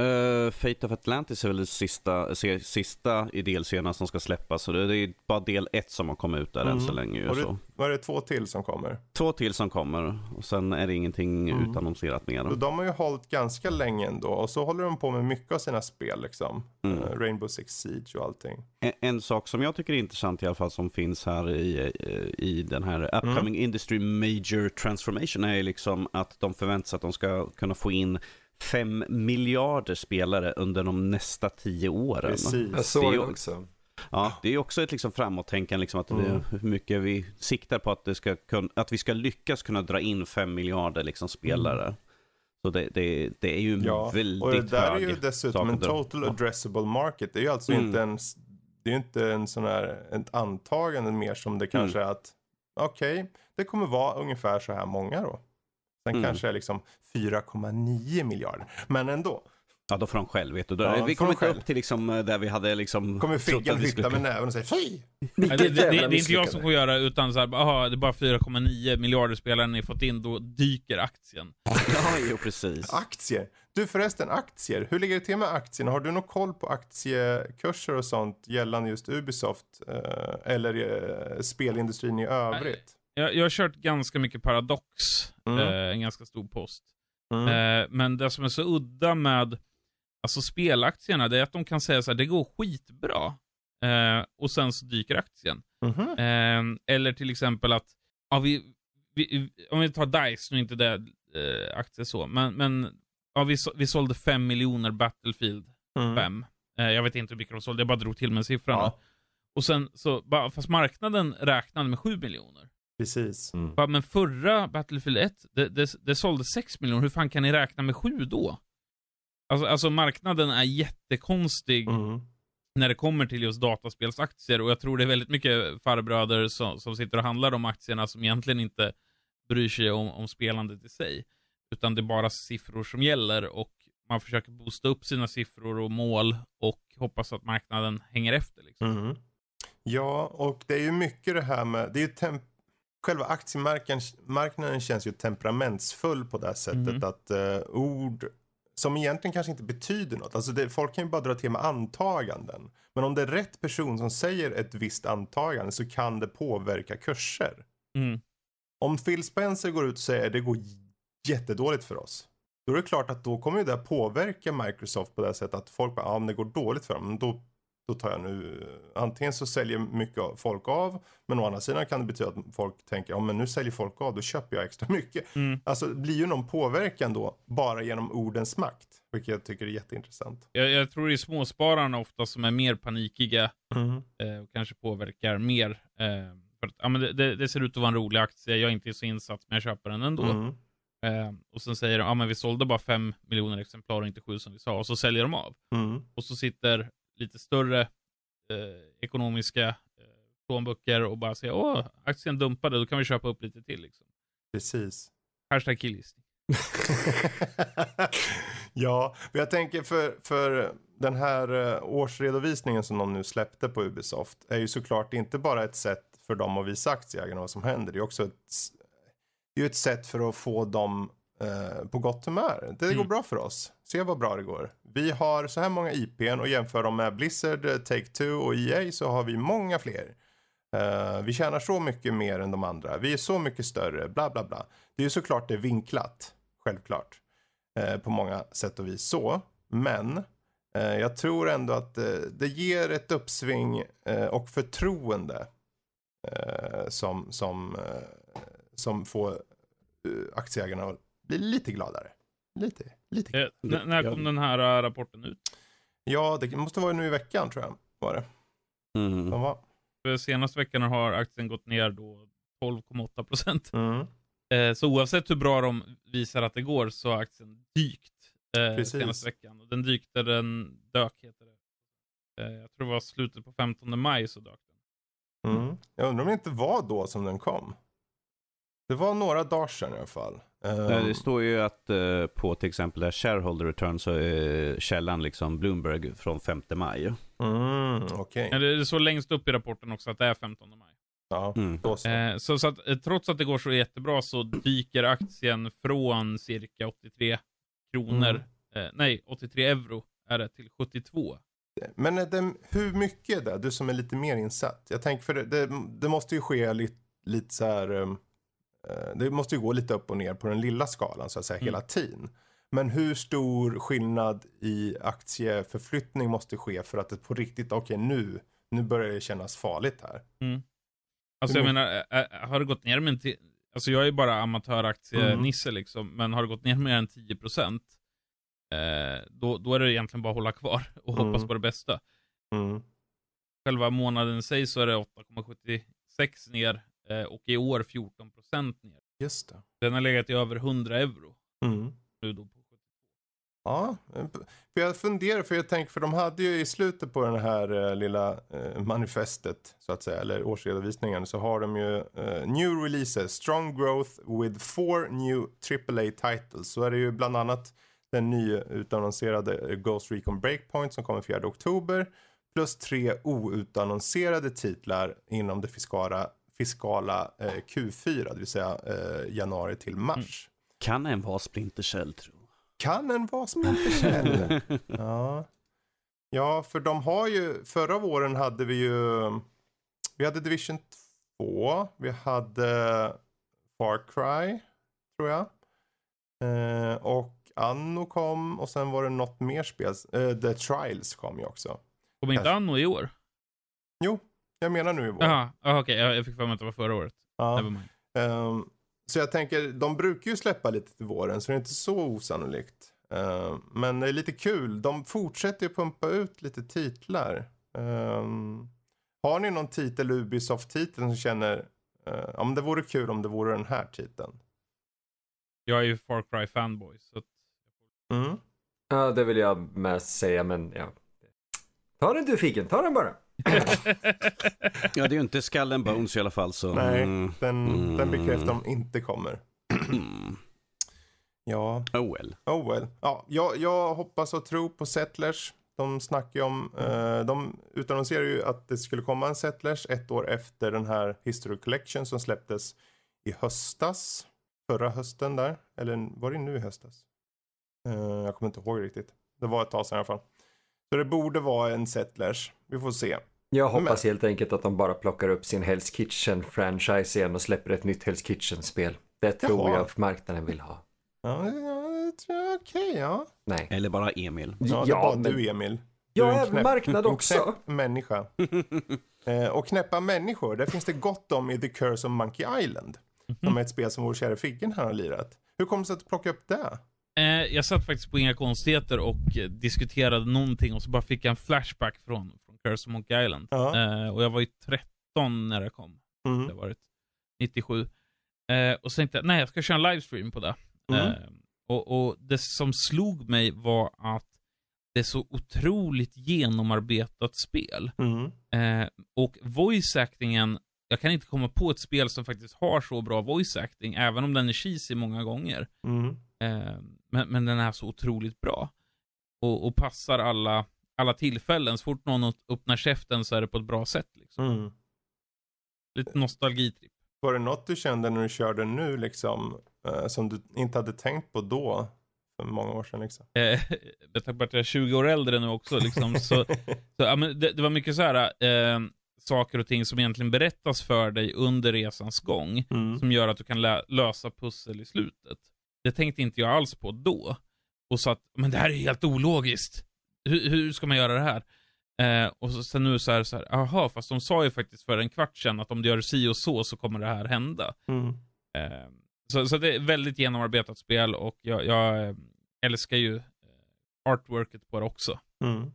Uh, Fate of Atlantis är väl det sista, sista i delserierna som ska släppas. Så det, det är bara del ett som har kommit ut där än Mm. så länge. Och Så. är det två till som kommer? Två till som kommer och sen är det ingenting Mm. utannonserat mer. De har ju hållit ganska länge ändå och så håller de på med mycket av sina spel liksom. Mm. Eh, Rainbow Six Siege och allting. En, en sak som jag tycker är intressant i alla fall som finns här i, eh, i den här upcoming industry major transformation är liksom att de förväntar sig att de ska kunna få in 5 miljarder spelare under de nästa 10 åren. Precis. Jag såg Det också. Ja, det är också ett liksom framåttänkande, liksom att Mm. hur mycket vi siktar på att, det ska kun, att vi ska lyckas kunna dra in 5 miljarder liksom spelare. Så det, det, det är ju Ja, väldigt och det där är ju dessutom en total addressable market. Det är ju alltså Mm. inte en, det är inte en sån här, ett antagande mer som det kanske Mm. är att, okej, det kommer vara ungefär så här många då. Sen Mm. kanske är liksom 4,9 miljarder. Men ändå, Ja, då får de själv, vet du. Då, Ja, vi kommer inte själv. upp till liksom eh, där vi hade liksom... kommer Figgen skulle- med näven och säga fy! Det, det, det, det är inte jag som får göra utan så här, aha, det är bara 4,9 miljarder spelare ni fått in, då dyker aktien. Ja, jo precis. Aktier. Du förresten, aktier. Hur ligger det till med aktierna? Har du någon koll på aktiekurser och sånt gällande just Ubisoft? Eh, eller eh, spelindustrin i övrigt? Jag, jag har kört ganska mycket Paradox, Mm. eh, en ganska stor post. Mm. Eh, men det som är så udda med alltså spelaktierna, det är att de kan säga så här, det går skitbra. Eh, och sen så dyker aktien. Mhm. Eh, eller till exempel att, ja, vi, vi, om vi tar DICE, nu är inte det eh, aktier så, men, men ja, vi, så- vi sålde 5 miljoner Battlefield Mm. 5. Eh, jag vet inte hur mycket de sålde, jag bara drog till med siffrorna. Ja. Och sen så, fast marknaden räknade med 7 miljoner. Precis. Mm. Bara, men förra Battlefield 1, det, det, det sålde 6 miljoner, hur fan kan ni räkna med 7 då? Alltså, alltså marknaden är jättekonstig Mm. när det kommer till just dataspelsaktier. Och jag tror det är väldigt mycket farbröder som, som sitter och handlar de aktierna som egentligen inte bryr sig om, om spelandet i sig. Utan det är bara siffror som gäller och man försöker boosta upp sina siffror och mål och hoppas att marknaden hänger efter. Liksom. Mm. Ja, och det är ju mycket det här med, det är ju temp själva aktiemarknaden känns ju temperamentsfull på det här sättet Mm. att eh, ord som egentligen kanske inte betyder något. Alltså det, folk kan ju bara dra till med antaganden. Men om det är rätt person som säger ett visst antagande så kan det påverka kurser. Mm. Om Phil Spencer går ut och säger det går jättedåligt för oss. Då är det klart att då kommer ju det påverka Microsoft på det sättet att folk bara, ja om det går dåligt för dem, då, då tar jag nu, antingen så säljer mycket folk av, men å andra sidan kan det betyda att folk tänker, ja men nu säljer folk av, då köper jag extra mycket. Mm. Alltså det blir ju någon påverkan då, bara genom ordens makt, vilket jag tycker är jätteintressant. Jag, jag tror det är småspararna ofta som är mer panikiga Mm. eh, och kanske påverkar mer. Eh, för att, ja, men det, det, det ser ut att vara en rolig aktie, jag är inte så insatt, men jag köper den ändå. Mm. Eh, och sen säger de, ja men vi sålde bara 5 miljoner exemplar och inte 7 som vi sa, och så säljer de av. Mm. Och så sitter lite större eh, ekonomiska eh, plånböcker och bara säger, åh, aktien dumpade, då kan vi köpa upp lite till liksom. Precis. Hashtag killlisting. ja, men jag tänker för, för den här eh, årsredovisningen som de nu släppte på Ubisoft är ju såklart inte bara ett sätt för dem att visa aktieägarna vad som händer. Det är också ett, det är ett sätt för att få dem eh, på gott humör. Det går Mm. bra för oss. Se vad bra det går. Vi har så här många IPn och jämför dem med Blizzard, eh, Take-Two och EA så har vi många fler. Uh, vi tjänar så mycket mer än de andra. Vi är så mycket större, bla bla bla. Det är ju såklart det är vinklat, självklart. Uh, på många sätt och vis så. Men uh, jag tror ändå att det ger ett uppsving och förtroende. Som, som, som får aktieägarna att bli lite gladare. Lite, lite. Eh, när kom den här eh, rapporten ut? Ja, det måste vara nu i veckan tror jag. Var det. Mm. De var. För senaste veckan har aktien gått ner då 12,8 procent. Mm. Eh, så oavsett hur bra de visar att det går så har aktien dykt eh, senaste veckan. Och den dykte, den dök heter det. Eh, jag tror det var slutet på 15 maj så dök den. Mm. Jag undrar om det inte var då som den kom. Det var några dagar sedan i alla fall. Ehm, Nej, Det står ju att eh, på till exempel där shareholder return så är källan liksom Bloomberg från 5 maj. Mm, okej. Eller det står längst upp i rapporten också att det är 15 maj. Ja, Mm. så. Eh, så, så att, eh, trots att det går så jättebra så dyker aktien från cirka 83 kronor, eh, nej 83 euro är det till 72. Men är det, hur mycket är det? Du som är lite mer insatt. Jag tänker för det, det, det måste ju ske lite, lite så här. um, eh, Det måste ju gå lite upp och ner på den lilla skalan så att säga Mm. hela tiden. Men hur stor skillnad i aktieförflyttning måste ske för att det på riktigt, okej nu, nu börjar det kännas farligt här. Alltså Hur jag menar, eh, eh, har det gått ner med en ti- Alltså jag är bara amatöraktieNisse liksom, men har det gått ner mer än 10% eh, då, då är det egentligen bara att hålla kvar och Mm. hoppas på det bästa. Mm. Själva månaden i sig så är det 8,76 ner eh, och i år 14% ner. Just det. Den har legat i över 100 euro Mm. nu då. På 70. Ja, eh, för jag funderar, för jag tänker, för de hade ju i slutet på den här eh, lilla eh, manifestet, så att säga, eller årsredovisningen, så har de ju new releases, strong growth with four new AAA titles. Så är det ju bland annat den nya utannonserade eh, Ghost Recon Breakpoint som kommer 4 oktober, plus tre outannonserade titlar inom det fiskala, fiskala eh, Q4, det vill säga eh, januari till mars. Kan en vara Splinter Cell tro? Kan en vara Splinter Cell? Ja. Ja, för de har ju, förra våren hade vi ju, vi hade Division 2, vi hade Far Cry, tror jag. Eh, och Anno kom och sen var det något mer spel, eh, The Trials kom ju också. Kommer inte Anno i år? Jo, jag menar nu i vår. Jaha, ah, okej, jag, jag fick för mig att det var förra året. Ja. Ehm, så jag tänker, de brukar ju släppa lite till våren så det är inte så osannolikt. Ehm, men det är lite kul, de fortsätter ju pumpa ut lite titlar. Ehm, har ni någon titel, Ubisoft-titel som känner, uh, ja men det vore kul om det vore den här titeln. Jag är ju Far Cry fanboy, så att Mm. Ja, det vill jag med säga, men ja. Ta den du Figgen, ta den bara. Ja, det är ju inte Skull and Bones i alla fall så. Nej, Mm. den, den Mm. bekräftar de inte kommer. Mm. Ja, Oh well. oh well. Ja, jag, jag hoppas och tror på Settlers. De snackar ju om, eh, de utannonserar ju att det skulle komma en Settlers ett år efter den här History Collection som släpptes i höstas. Förra hösten där. Eller var det nu i höstas? Eh, jag kommer inte ihåg riktigt. Det var ett tag sedan i alla fall. Så det borde vara en Settlers. Vi får se. Jag hoppas helt enkelt att de bara plockar upp sin Hell's Kitchen-franchise igen och släpper ett nytt Hell's Kitchen-spel. Det tror Jaha. jag marknaden vill ha. Ja, ja, okej, ja. Nej. Eller bara Emil. Ja, det är bara men du Emil. Du jag är en är marknad en också. knäpp människa. eh, och knäppa människor, det finns det gott om i The Curse of Monkey Island. Som är ett spel som vår kära Figgen här har lirat. Hur kom det sig att du plockade upp det? Eh, jag satt faktiskt på Inga Konstigheter och eh, diskuterade någonting och så bara fick jag en flashback från, från Curse of Monkey Island. Eh, och jag var ju 13 när det kom. Det har Mm. varit 97. Eh, och så tänkte jag, nej jag ska köra en livestream på det. Mm. Och, och det som slog mig var att det är så otroligt genomarbetat spel. Mm. Och voice actingen, jag kan inte komma på ett spel som faktiskt har så bra voice acting, även om den är cheesy många gånger. Mm. Eh, men, men den är så otroligt bra. Och, och passar alla, alla tillfällen. Så fort någon öppnar käften så är det på ett bra sätt. Liksom. Mm. Lite nostalgitripp. Var det något du kände när du körde nu liksom, eh, som du inte hade tänkt på då? För många år sedan liksom. Eh, med tanke på att jag är 20 år äldre nu också, liksom, så, så ja, men det, det var mycket så här eh, saker och ting som egentligen berättas för dig under resans gång, Mm. som gör att du kan lösa pussel i slutet. Det tänkte inte jag alls på då. Och så att, men det här är helt ologiskt. Hur, hur ska man göra det här? Eh, och så, sen nu så här, så här, aha, fast de sa ju faktiskt för en kvart sedan att om du gör si och så så kommer det här hända. Mm. Eh, så, så det är ett väldigt genomarbetat spel och jag, jag eh, älskar ju eh, artworket på det också. Mm.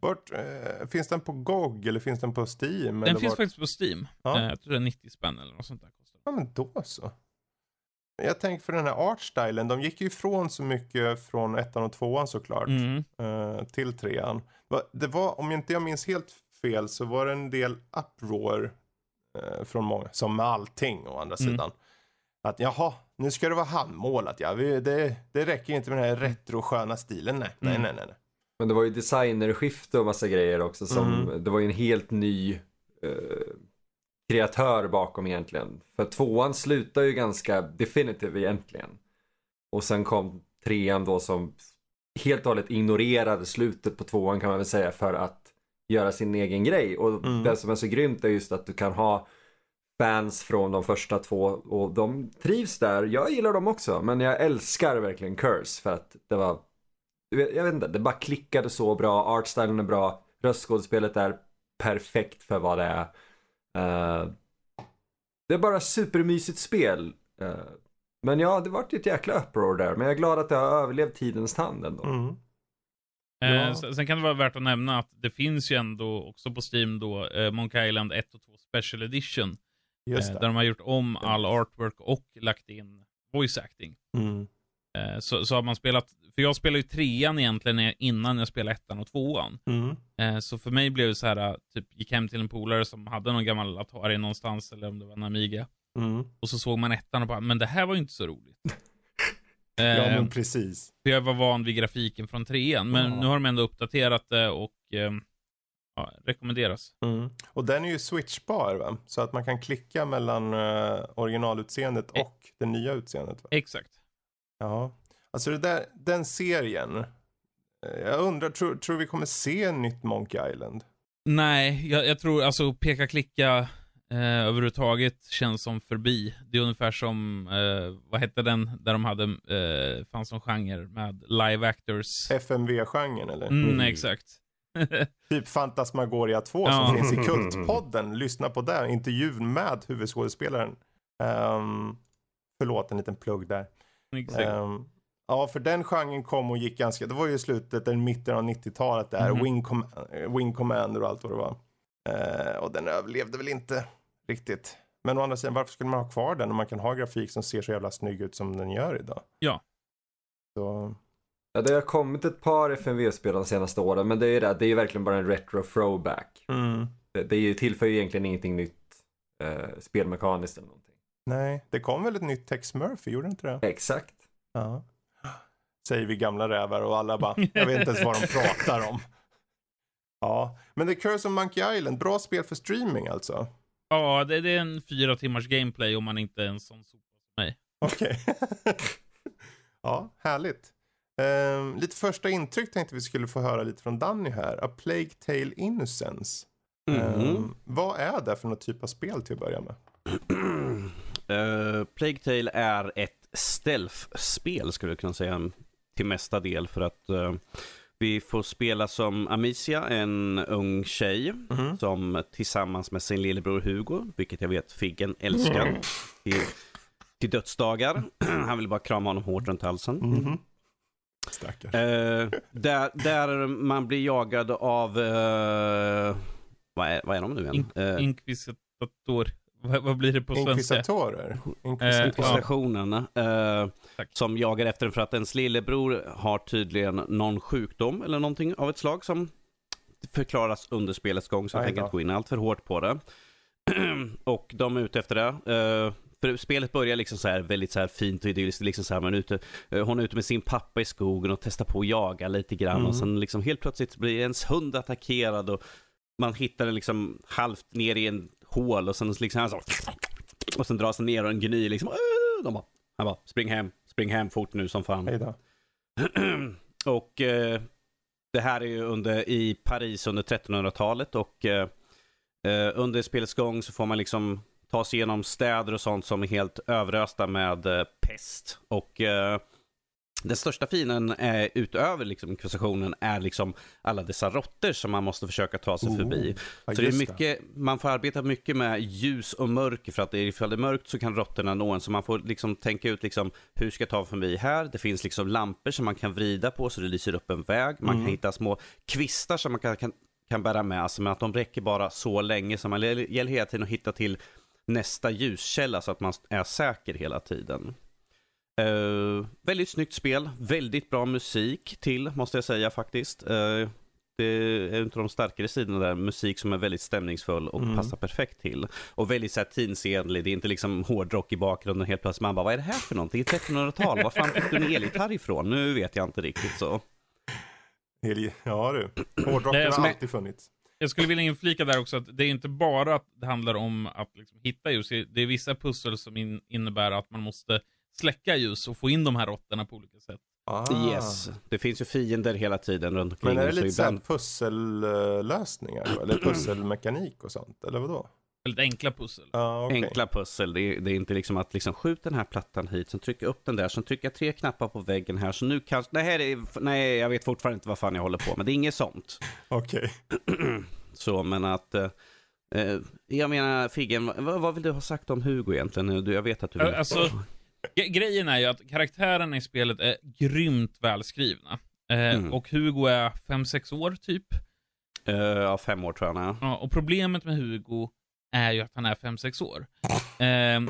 Vart, eh, finns den på GOG eller finns den på Steam? Den eller finns vart? faktiskt på Steam. Ja. Eh, jag tror det är 90 spänn eller något sånt där. Kostar. Ja men då så. Jag tänker för den här artstylen, de gick ju ifrån så mycket från ettan och tvåan såklart. Mm. eh, till trean. Det var, om jag inte jag minns helt fel, så var det en del uproar eh, från många, som med allting å andra Mm. sidan. Att jaha, nu ska det vara handmålat ja. Det, det räcker inte med den här retrosköna stilen. Nej, nej, Mm. nej, nej. nej. Men det var ju designerskifte och massa grejer också som, Mm. det var ju en helt ny eh, kreatör bakom egentligen. För tvåan slutar ju ganska definitive egentligen. Och sen kom trean då som helt och hållet ignorerade slutet på tvåan kan man väl säga för att göra sin egen grej. Och Mm. det som är så grymt är just att du kan ha fans från de första två och de trivs där. Jag gillar dem också men jag älskar verkligen Curse för att det var jag vet inte, det bara klickade så bra, artstylen är bra, röstskådespelet är perfekt för vad det är. Eh, det är bara supermysigt spel. Eh, men ja, det vart ju ett jäkla uppror där, men jag är glad att det har överlevt tidens tand ändå. Mm. Eh, Ja. sen, sen kan det vara värt att nämna att det finns ju ändå också på Steam då eh, Monkey Island 1 och 2 Special Edition. Just Eh, där de har gjort om all artwork och lagt in voice acting. Mm. Eh, så, så har man spelat, för jag spelade ju trean egentligen innan jag spelade ettan och tvåan. Mm. Eh, så för mig blev det så här, eh, typ gick hem till en polare som hade någon gammal Atari någonstans, eller om det var en Amiga. Mm. Och så såg man ettan och bara, men det här var ju inte så roligt. Ja Eh, men precis. för jag var van vid grafiken från trean, men Ja. nu har de ändå uppdaterat det och eh, ja, rekommenderas. Mm. Och den är ju switchbar va? Så att man kan klicka mellan uh, originalutseendet Eh. och det nya utseendet va? Exakt. Ja. Alltså det där, den serien. eh, Jag undrar, tror, tror vi kommer se en nytt Monkey Island? Nej, jag, jag tror alltså peka-klicka eh, överhuvudtaget känns som förbi. Det är ungefär som, eh, vad hette den, där de hade, eh, fanns som genre med live actors. FMV-genren eller? Mm, exakt. Typ Fantasmagoria 2 Ja. som finns i Kultpodden. Lyssna på den, intervjun med huvudskådespelaren. Um, förlåt, en liten plugg där. exakt. Ehm, ja, för den genren kom och gick ganska, det var ju slutet, den mitten av 90-talet där, Mhm. Wing, Com- eh, Wing Commander och allt vad det var. Eh, och den överlevde väl inte riktigt. Men å andra sidan, varför skulle man ha kvar den när man kan ha grafik som ser så jävla snygg ut som den gör idag? Ja. Så, Ja, det har kommit ett par FMV-spel de senaste åren, men det är ju det, det är ju verkligen bara en retro throwback. Mm. Det, det är ju- tillför ju egentligen ingenting nytt eh, spelmekaniskt eller någonting. Nej, det kom väl ett nytt Tex Murphy, gjorde det inte det? Exakt. Ja. Säger vi gamla rävar och alla bara, jag vet inte ens vad de pratar om. Ja, men The Curse of Monkey Island, bra spel för streaming alltså? Ja, det, det är en fyra timmars gameplay om man inte är en sån sopa som mig. Okej. ja, härligt. Ehm, lite första intryck tänkte vi skulle få höra lite från Danny här. A Plague Tale Innocence. Mhm. Ehm, vad är det för någon typ av spel till att börja med? Eh, Plague Tale är ett stealth-spel skulle jag kunna säga till mesta del för att eh, vi får spela som Amicia, en ung tjej Mhm. som tillsammans med sin lillebror Hugo, vilket jag vet Figgen älskar, till, till dödsdagar. Han vill bara krama honom hårt runt halsen. Mhm. Stackars. Eh, där, där man blir jagad av, eh, vad, är, vad är de nu igen? In, Eh, Inquisitor. Vad, vad blir det på svenska? Inkvisatorer? Eh, Inkvisatorer. Inkvisitionen. Eh, Tack. som jagar efter den för att ens lillebror har tydligen någon sjukdom eller någonting av ett slag som förklaras under spelets gång så jag tänker inte gå in allt för hårt på det. och de är ute efter det. Eh, för spelet börjar liksom så här väldigt så här fint och idylliskt. Liksom så här, man är ute, eh, hon är ute med sin pappa i skogen och testar på att jaga lite grann. Mm. Och sen liksom helt plötsligt blir ens hund attackerad och man hittar den liksom halvt ner i en hål och sen liksom så, och sen dras den ner och en gny liksom. De bara, han bara, spring hem, spring hem fort nu som fan. Och eh, det här är ju under, i Paris under 1300-talet och eh, eh, under spelets gång så får man liksom ta sig igenom städer och sånt som är helt överösta med eh, pest. Och eh, den största fienden är, utöver liksom inkvisitionen är liksom alla dessa råttor som man måste försöka ta sig Oh, förbi. Ja, Så det är mycket, man får arbeta mycket med ljus och mörker för att det ifall det är mörkt så kan råttorna nå en. Så man får liksom tänka ut liksom hur ska jag ta förbi här? Det finns liksom lampor som man kan vrida på så det lyser upp en väg. Man Mm. kan hitta små kvistar som man kan, kan, kan bära med sig men att de räcker bara så länge. Så man gäller hela tiden att hitta till nästa ljuskälla så att man är säker hela tiden. Eh, väldigt snyggt spel, väldigt bra musik till måste jag säga faktiskt. Eh, det är inte de starkare sidorna där, musik som är väldigt stämningsfull och Mm. passar perfekt till. Och väldigt så här tidsenlig, det är inte liksom hårdrock i bakgrunden helt plötsligt. Man bara, vad är det här för någonting? 1300-tal, var fan fick du en elgitarr ifrån? Nu vet jag inte riktigt så. Ja du. Hårdrocken har alltid funnits. Jag skulle vilja inflika där också att det är inte bara att det handlar om att liksom hitta ljus. Det är vissa pussel som in, innebär att man måste släcka ljus och få in de här råttorna på olika sätt. Ah. Yes, det finns ju fiender hela tiden runt omkring. Men är det lite ibland- pussellösningar? Eller pusselmekanik och sånt? Eller vadå? Väldigt enkla pussel. Ja, okej. Enkla pussel, det är, det är inte liksom att liksom skjut den här plattan hit, sen trycka upp den där, sen trycka tre knappar på väggen här, så nu kanske, det här är, nej jag vet fortfarande inte vad fan jag håller på med, det är inget sånt. Okej. Så, men att, eh, eh, jag menar Figgen, vad, vad vill du ha sagt om Hugo egentligen? Du, jag vet att du vill... Alltså, Grejen är ju att karaktärerna i spelet är grymt välskrivna. Eh, Mm. Och Hugo är 5-6 år typ. Eh, ja, fem år tror jag han. Ja, och problemet med Hugo är ju att han är 5-6 år. Ehm,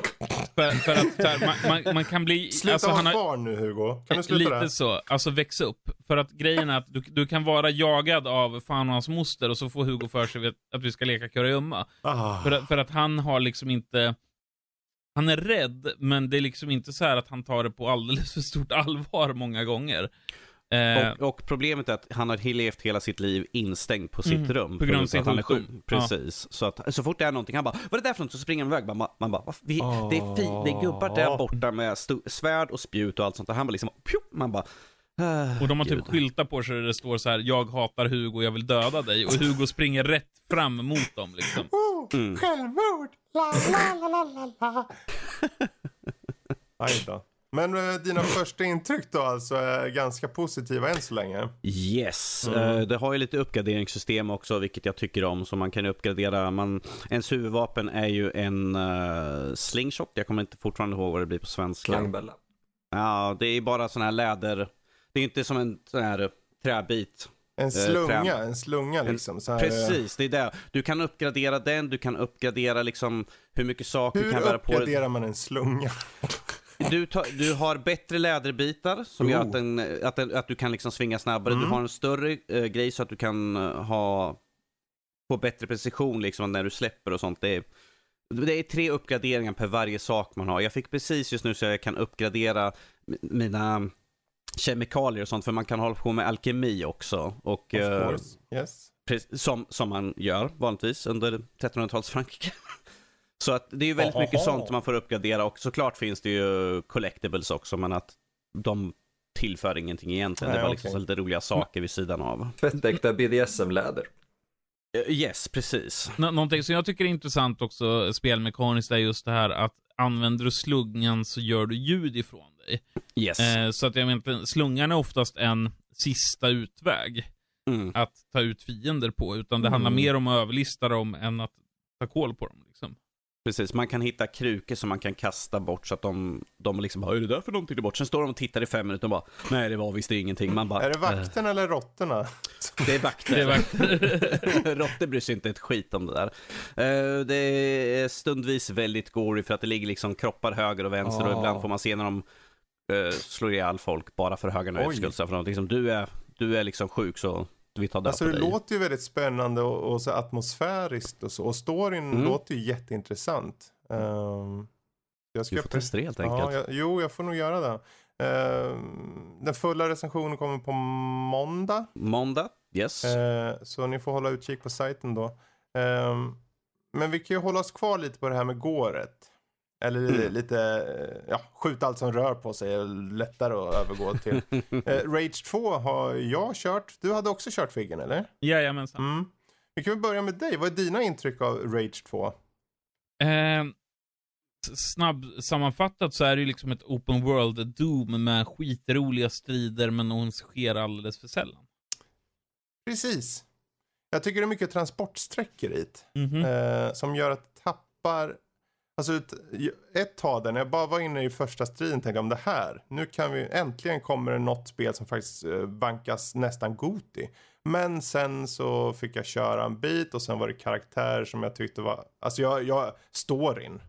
för, för att här, man, man, man kan bli... Sluta alltså, vara han har, barn nu Hugo. Kan du sluta Lite där? så. Alltså växa upp. För att grejen är att du, du kan vara jagad av fan och hans moster och så får Hugo för sig att- att vi ska leka kurragömma. Ah. För, för att han har liksom inte... Han är rädd, men det är liksom inte så här att han tar det på alldeles för stort allvar många gånger. Eh, Och, och problemet är att han har levt hela sitt liv instängd på sitt Mm, rum. på grund av för sin att han är sjukdom. sjuk. Precis. Så att så fort det är någonting, han bara, vad är det där för något? Så springer han iväg. Man, man bara, "Va? vi, det, är fi, det är gubbar där borta med svärd och spjut och allt sånt. Och han bara liksom, pju, man bara, "Ah, och de har typ gud." skyltar på sig där det står så här: jag hatar Hugo, jag vill döda dig. Och Hugo springer rätt fram mot dem liksom. Oh, Mm. Självmord! La, la, la, la, la, la. Aj då. Men eh, dina första intryck då alltså är ganska positiva än så länge? Yes, Mm. Eh, det har ju lite uppgraderingssystem också, vilket jag tycker om. Så man kan uppgradera, man, ens huvudvapen är ju en uh, slingshot. Jag kommer inte fortfarande ihåg vad det blir på svenska. Slangbella. Ja, det är bara sån här läder. Det är inte som en sån här träbit. En slunga, träm- en slunga liksom. Så här, eh, Precis, det är det. Du kan uppgradera den, du kan uppgradera liksom hur mycket saker du Hur kan bära på dig. uppgraderar man en slunga? Du, tar, du har bättre läderbitar som gör Oh. att, den, att, den, att du kan liksom svinga snabbare. Mm. Du har en större eh, grej så att du kan eh, ha få bättre precision liksom när du släpper och sånt. Det är, det är tre uppgraderingar per varje sak man har. Jag fick precis just nu så jag kan uppgradera mi- mina kemikalier och sånt för man kan hålla på med alkemi också. Och, Of eh. Yes. Precis, som, som man gör vanligtvis under 1300-tals Frankrike. Så att det är ju väldigt mycket Ohoho. sånt man får uppgradera och såklart finns det ju collectibles också men att de tillför ingenting egentligen. Nej, det var liksom okej. så lite roliga saker vid sidan av. Tvättäkta BDSM-läder. Eh, Yes, precis. Nå- någonting som jag tycker är intressant också spelmekaniskt är just det här att använder du slungan så gör du ljud ifrån dig. Yes. Eh, så att jag menar, slungan är oftast en sista utväg Mm. att ta ut fiender på, utan det handlar Mm. mer om att överlista dem än att ta koll på dem. Liksom. Precis, man kan hitta krukor som man kan kasta bort så att de, de liksom bara, är det där för någonting där bort? Sen står de och tittar i fem minuter och bara, nej det var visst ingenting. Man bara, Är det "Eh, vakten eller råttorna? Det är vakter. Det är vakter. Råttor bryr sig inte ett skit om det där. Eh, det är stundvis väldigt gory för att det ligger liksom kroppar höger och vänster och Ah. ibland får man se när de eh, slår ihjäl folk bara för höga nöjes Oj. skull. Så för att liksom, du, är, du är liksom sjuk så vi tar död Alltså på det dig. låter ju väldigt spännande och, och så atmosfäriskt och så. Och storyn Mm. låter ju jätteintressant. Um, jag Du får testa det helt enkelt. Ja, jag, jo, jag får nog göra det. Ehm, den fulla recensionen kommer på måndag. Måndag, yes. Eh, så ni får hålla utkik på sajten då. Ehm, men vi kan ju hålla oss kvar lite på det här med gåret. Eller Mm. lite, eh, ja, skjut allt som rör på sig är lättare att övergå till. Eh, Rage 2 har jag kört. Du hade också kört Figgen eller? Jajamensan. Mm. Vi kan väl börja med dig. Vad är dina intryck av Rage 2? Eh, snabb sammanfattat så är det ju liksom ett open world Doom med skitroliga strider men de sker alldeles för sällan. Precis. Jag tycker det är mycket transportsträckor i det. Mhm. Eh, som gör att det tappar... Alltså ett, ett tag där när jag bara var inne i första striden tänkte om det här. Nu kan vi, äntligen kommer det något spel som faktiskt eh, vankas nästan goti. Men sen så fick jag köra en bit och sen var det karaktärer som jag tyckte var, alltså jag, jag, storyn.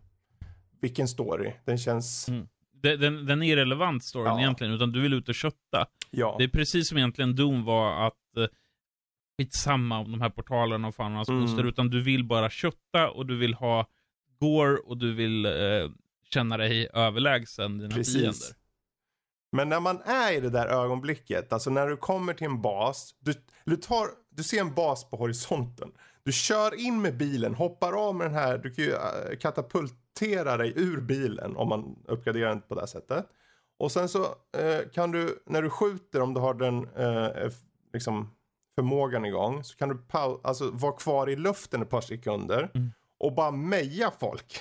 Vilken story. Den känns, Mm. Den, den, är irrelevant storyn Ja. egentligen, utan du vill ut och kötta. ja. Det är precis som egentligen Doom var att eh, skitsamma om de här portalerna och fan och hans Mm. monster, utan du vill bara kötta och du vill ha gore och du vill eh, känna dig överlägsen dina Precis. fiender. Men när man är i det där ögonblicket, alltså när du kommer till en bas, du, du, tar, du ser en bas på horisonten. Du kör in med bilen, hoppar av med den här, du kan ju äh, katapultera dig ur bilen om man uppgraderar den på det här sättet. Och sen så eh, kan du, när du skjuter, om du har den eh, liksom förmågan igång, så kan du alltså, vara kvar i luften ett par sekunder Mm. Och bara meja folk.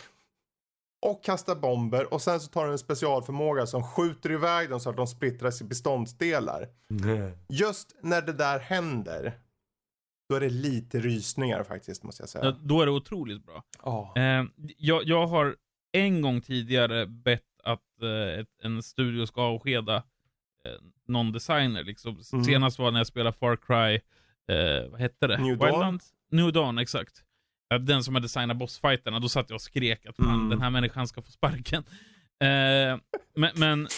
Och kasta bomber och sen så tar du en specialförmåga som skjuter iväg dem så att de splittras i beståndsdelar. Just när det där händer, då är det lite rysningar faktiskt måste jag Ja, säga. Då är det otroligt bra. Ja. Eh, jag, jag har en gång tidigare bett att eh, ett, en studio ska avskeda eh, någon designer. Liksom. Mm. Senast var när jag spelade Far Cry, eh, vad hette det? New Dawn? New Dawn, exakt. Ja, Den som har designat bossfighterna, då satt jag och skrek att fan, Mm. den här människan ska få sparken. Eh, men, men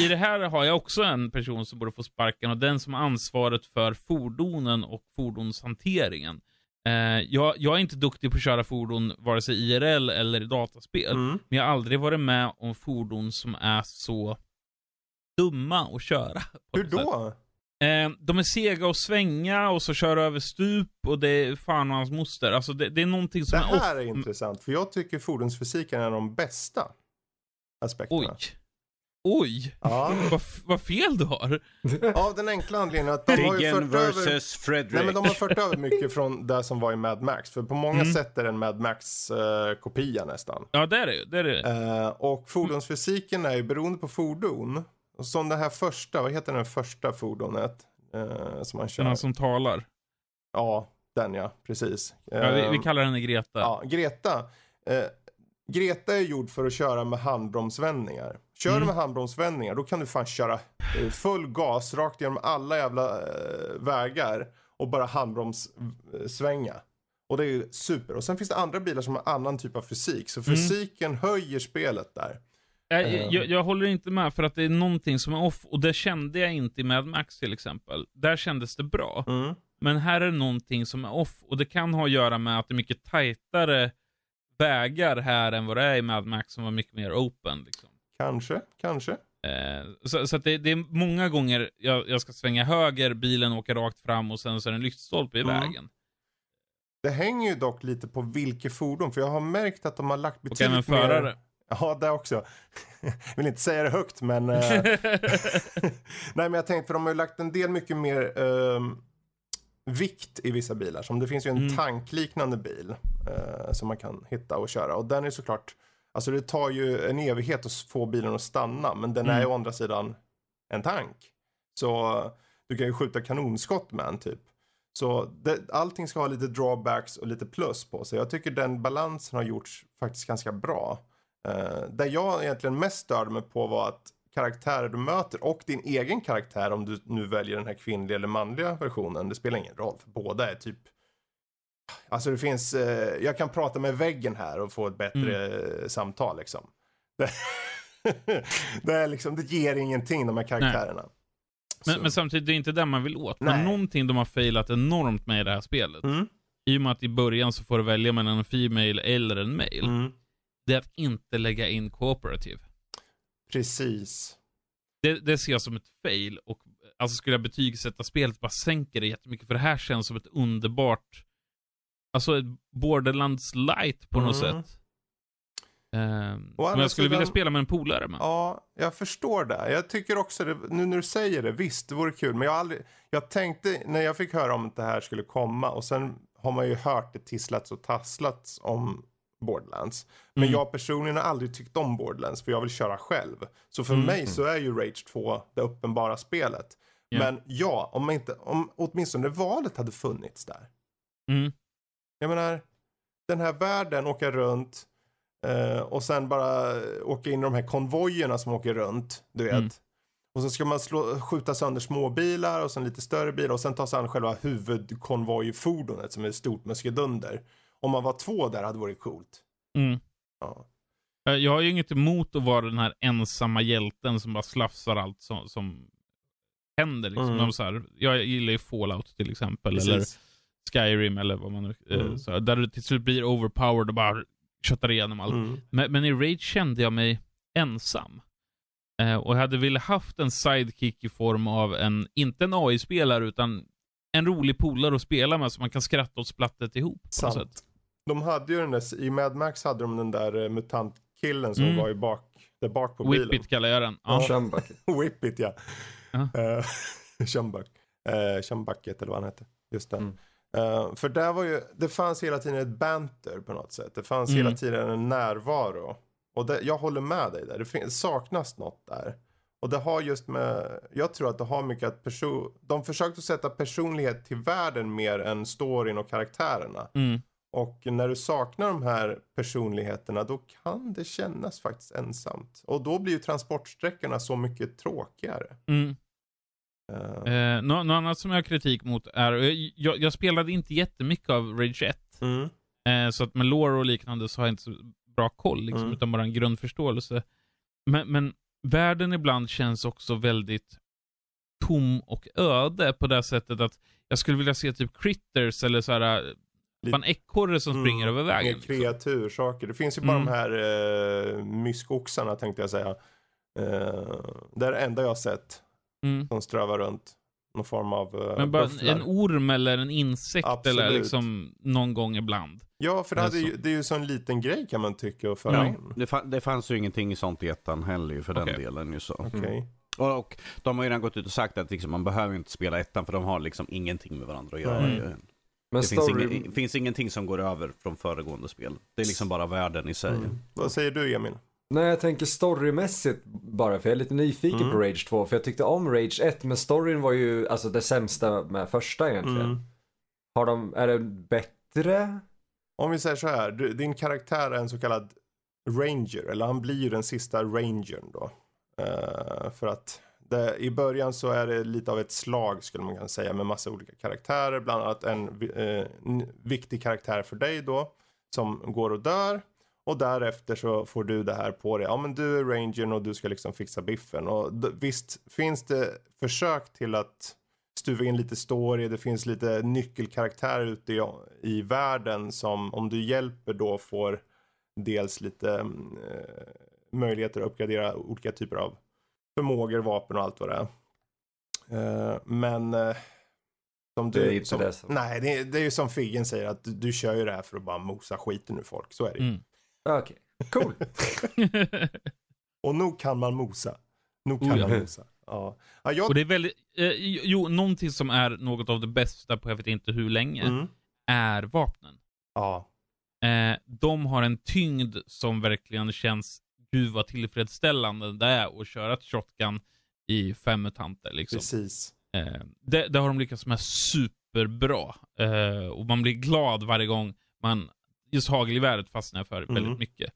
i det här har jag också en person som borde få sparken och den som har ansvaret för fordonen och fordonshanteringen. Eh, jag, jag är inte duktig på att köra fordon vare sig IRL eller i dataspel. Mm. Men jag har aldrig varit med om fordon som är så dumma att köra. Hur något sätt. Eh, de är sega att svänga och så kör över stup och det är fan och hans moster. Alltså det, det är någonting som Det är off. här är intressant för jag tycker fordonsfysiken är en av de bästa aspekterna. Oj. Oj. Ja. Vad, vad fel du har. Av den enkla anledningen att de har ju fört över... versus Fredrik. Nej men de har fört över mycket från det som var i Mad Max. För på många Mm. sätt är det en Mad Max-kopia nästan. Ja, det är det ju. Det är det. Eh, och fordonsfysiken är ju beroende på fordon. Och som det här första, vad heter den första fordonet? eh, som man kör? Den som talar. Ja, den ja, precis. Ja, vi, vi Eh, kallar henne Greta. Ja, Greta. Eh, Greta är gjord för att köra med handbromsvändningar. Kör Mm. med handbromsvändningar då kan du fan köra eh, full gas rakt genom alla jävla eh, vägar och bara handbromssvänga. Och det är super. Och sen finns det andra bilar som har annan typ av fysik. Så Mm. fysiken höjer spelet där. Jag, Eh. jag, jag håller inte med för att det är någonting som är off och det kände jag inte i Mad Max till exempel. Där kändes det bra. Mm. Men här är någonting som är off och det kan ha att göra med att det är mycket tajtare vägar här än vad det är i Mad Max som var mycket mer open. Liksom. Kanske, kanske. Eh, så så det, det är många gånger jag, jag ska svänga höger, bilen åker rakt fram och sen så är det en lyktstolpe i Mm. vägen. Det hänger ju dock lite på vilket fordon, för jag har märkt att de har lagt Och betydligt även förare. mer... Ja, det också. Jag vill inte säga det högt, men... eh, Nej, men jag tänkte, för de har ju lagt en del mycket mer ehm, vikt i vissa bilar. Som det finns ju en Mm. tankliknande bil eh, som man kan hitta och köra. Och den är såklart, alltså det tar ju en evighet att få bilen att stanna. Men den är Mm. ju å andra sidan en tank. Så eh, du kan ju skjuta kanonskott med den typ. Så det, allting ska ha lite drawbacks och lite plus på sig. Jag tycker den balansen har gjorts faktiskt ganska bra. Uh, där jag egentligen mest störde mig på var att karaktärer du möter och din egen karaktär om du nu väljer den här kvinnliga eller manliga versionen. Det spelar ingen roll för båda är typ Alltså det finns, eh, jag kan prata med väggen här och få ett bättre eh, samtal liksom. Det, det, är liksom, det ger ingenting de här karaktärerna. Men, men samtidigt, det är inte det man vill åt. Nej. Men någonting de har failat enormt med i det här spelet. Mm, I och med att i början så får du välja mellan en female eller en male. mm, Det är att inte lägga in cooperative. precis. Det, det ser jag som ett fail och alltså skulle jag betygsätta spelet bara sänker det jättemycket för det här känns som ett underbart Alltså ett Borderlands light på något Mm. sätt. Ehm, Å som jag skulle vilja spela med en polare med. Ja, jag förstår det. Jag tycker också det, nu när du säger det, visst det vore kul. Men jag aldrig, jag tänkte när jag fick höra om att det här skulle komma och sen har man ju hört det tisslats och tasslats om Borderlands. Men Mm. jag personligen har aldrig tyckt om Borderlands för jag vill köra själv. Så för Mm. mig så är ju Rage 2 det uppenbara spelet. Ja. Men ja, om, man inte, om åtminstone valet hade funnits där. Mm. Jag menar, den här världen, åka runt eh, och sen bara åka in i de här konvojerna som åker runt, du vet. Mm. Och så ska man slå, skjuta sönder småbilar och sen lite större bilar och sen ta sig an själva huvudkonvojfordonet som är ett stort muskedunder. Om man var två där hade varit coolt. Mm. Ja. Eh, Jag har ju inget emot att vara den här ensamma hjälten som bara slafsar allt som, som händer. Liksom. Mm. Så här, jag gillar ju Fallout till exempel, eller Precis. Skyrim eller vad man nu... eh, Mm. Så, där du till slut blir overpowered och bara köttar igenom allt. Mm. Men, men i Rage kände jag mig ensam. Eh, och jag hade velat haft en sidekick i form av en, inte en AI-spelare, utan en rolig polare att spela med så man kan skratta åt splattet ihop. På något Sant. sätt. De hade ju den där, i Mad Max hade de den där eh, mutantkillen som Mm. var i bak, där bak på bilen. Whippet kallar jag den. Ja. Shumbucket. Whip it ja. Ja. Uh, Shumbuck. Uh, Shumbucket eller vad han hette. Just det. Mm. Eh, för där var ju, det fanns hela tiden ett banter på något sätt. Det fanns Mm. hela tiden en närvaro. Och det, jag håller med dig där. Det saknas något där. Och det har just med, jag tror att det har mycket att person, de försökte sätta personlighet till världen mer än storyn och karaktärerna. Mm. Och när du saknar de här personligheterna då kan det kännas faktiskt ensamt. Och då blir ju transportsträckorna så mycket tråkigare. Mm. Eh, Eh, nå- något annat som jag har kritik mot är, jag, jag, spelade inte jättemycket av Rage 1. mm, Eh, så att med lore och liknande så har jag inte så bra koll, liksom, Mm. utan bara en grundförståelse. Men, men världen ibland känns också väldigt tom och öde på det sättet att jag skulle vilja se typ critters eller så här Lite- fan ekorre som Mm. springer över vägen. Liksom. kreatursaker. Det finns ju bara Mm. de här uh, myskoxarna tänkte jag säga. Uh, det är det enda jag har sett Mm. som strövar runt. Någon form av uh, Men bara bufflar. en orm eller en insekt eller Absolut. liksom någon gång ibland. Ja, för det, hade ju, Alltså. det är ju så en liten grej kan man tycka att föra Ja. in. Det, fa- det fanns ju ingenting sånt i ettan heller ju för Okej. den delen ju så. Okej. Och, och de har ju redan gått ut och sagt att liksom, man behöver inte spela ettan för de har liksom ingenting med varandra att göra. Mm. Men Det finns, story... ingen, finns ingenting som går över från föregående spel. Det är liksom bara världen i sig. Mm. Vad säger du Emil? Nej, jag tänker storymässigt bara, för jag är lite nyfiken Mm. på Rage 2. För jag tyckte om Rage 1, men storyn var ju alltså det sämsta med första egentligen. Mm. Har de, är det bättre? Om vi säger så här, du, din karaktär är en så kallad ranger, eller han blir ju den sista rangern då. Eh, för att det, i början så är det lite av ett slag skulle man kunna säga med massa olika karaktärer, bland annat en eh, viktig karaktär för dig då som går och dör. Och därefter så får du det här på dig. Ja men du är rangern och du ska liksom fixa biffen. Och d- visst finns det försök till att stuva in lite story. Det finns lite nyckelkaraktärer ute i, i världen som om du hjälper då får dels lite mm, eh, möjligheter att uppgradera olika typer av förmågor, vapen och allt vad det är. Eh, men eh, som du, Det är inte som, det som- Nej, det är, det är ju som Figgen säger att du, du kör ju det här för att bara mosa skiten ur folk. Så är det ju. Mm. Okej, cool. Och nog kan man mosa. Nog kan Oh, ja. man mosa. Ja. Ja, jag, Och det är väldigt, eh, jo, någonting som är något av det bästa på jag vet inte hur länge, mm. är vapnen. Ja. Eh, de har en tyngd som verkligen känns, gud vad tillfredsställande det är att köra ett shotgun i fem mutanter liksom. Precis. Eh, det, det har de lyckats med superbra. Eh, och man blir glad varje gång man, just hagelgeväret fastnar för Mm. väldigt mycket.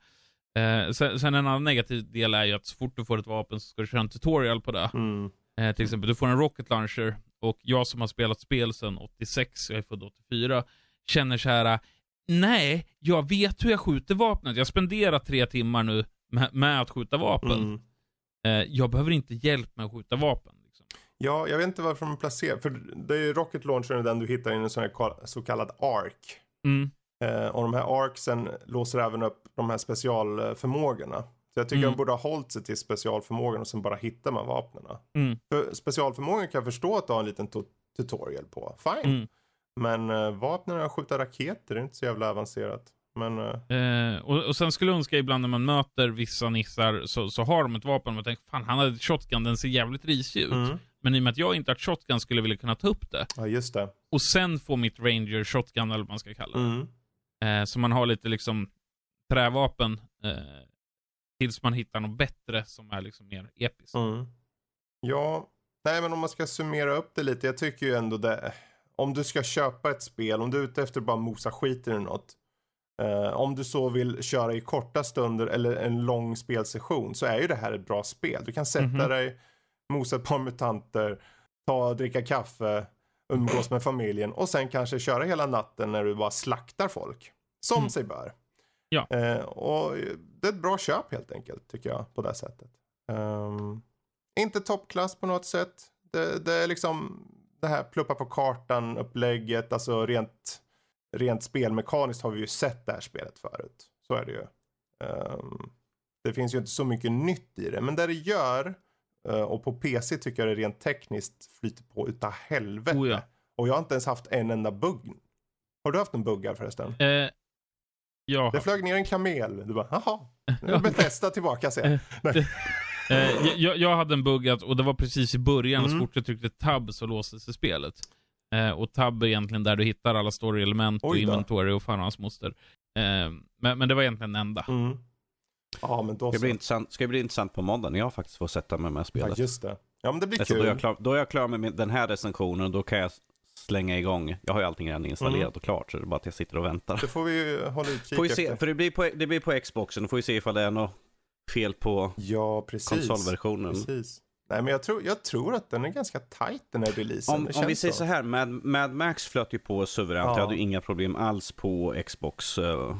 Eh, sen, sen en annan negativ del är ju att så fort du får ett vapen så ska du köra en tutorial på det. Mm. Eh, till exempel, du får en rocket launcher och jag som har spelat spel sedan 86, jag är född 84, känner så här. Nej, jag vet hur jag skjuter vapnet. Jag spenderar tre timmar nu med, med att skjuta vapen. Mm. Eh, jag behöver inte hjälp med att skjuta vapen. Liksom. Ja, jag vet inte varför de placerar, för det är ju Rocket Launcher den du hittar i en sån här så kallad ARC. Mm. Eh, och de här ARCsen låser även upp de här specialförmågorna. Så jag tycker Mm. de borde ha hållit sig till specialförmågan och sen bara hittar man vapnen. Mm. För specialförmågan kan jag förstå att du har en liten to- tutorial på. Fine. Mm. Men uh, vapnen att skjuta raketer det är inte så jävla avancerat. Men eh, Eh, och, och sen skulle jag önska ibland när man möter vissa nissar så, så har de ett vapen och man tänker fan han hade ett shotgun, den ser jävligt risig ut. mm. Men i och med att jag inte har ett shotgun skulle jag vilja kunna ta upp det. ja just det. Och sen få mitt ranger shotgun eller vad man ska kalla det. Mm. Eh, så man har lite liksom trävapen eh, tills man hittar något bättre som är liksom mer episkt. Mm. Ja, nej men om man ska summera upp det lite. Jag tycker ju ändå det. Om du ska köpa ett spel, om du är ute efter att bara mosa skit i något. Eh, om du så vill köra i korta stunder eller en lång spelsession så är ju det här ett bra spel. Du kan sätta Mhm. dig, mosa ett par mutanter, ta och dricka kaffe, umgås med familjen och sen kanske köra hela natten när du bara slaktar folk. Som Mm. sig bör. Ja. Eh, och det är ett bra köp helt enkelt tycker jag på det sättet. Ehm, inte toppklass på något sätt. Det, det är liksom det här pluppa på kartan upplägget, alltså rent, rent spelmekaniskt har vi ju sett det här spelet förut. Så är det ju. Ehm, det finns ju inte så mycket nytt i det, men det det gör eh, och på PC tycker jag det rent tekniskt flyter på utav helvete. Oh ja. Och jag har inte ens haft en enda bugg. Har du haft en bugg här förresten? Eh, ja. Det flög ner en kamel. Du bara, jaha. Nu är Bethesda tillbaka jag. Eh, jag, jag hade en bugg och det var precis i början, och så Mm. fort jag tryckte tab så låste sig spelet. Eh, och tab är egentligen där du hittar alla story-element och inventory och fan och hans moster. Eh, men, men det var egentligen den enda. Mm. Ja, men då så. blir intressant, ska bli intressant på måndag när jag faktiskt får sätta mig med Ja, spelet. just det. Ja, men det blir alltså, då, är kul. jag klar, då är jag klar med min, den här recensionen och då kan jag slänga igång. Jag har ju allting redan installerat Mm. och klart så det är bara att jag sitter och väntar. Det får vi ju hålla utkik Får vi se, efter. för det blir, på, det blir på Xboxen, då får vi se ifall det är något fel på Ja, precis. konsolversionen. Precis. Nej, men jag tror, jag tror att den är ganska tight den här releasen. Om, om vi säger så här, Mad, Mad Max flöt ju på suveränt. Ja. Jag hade ju inga problem alls på Xbox, eh,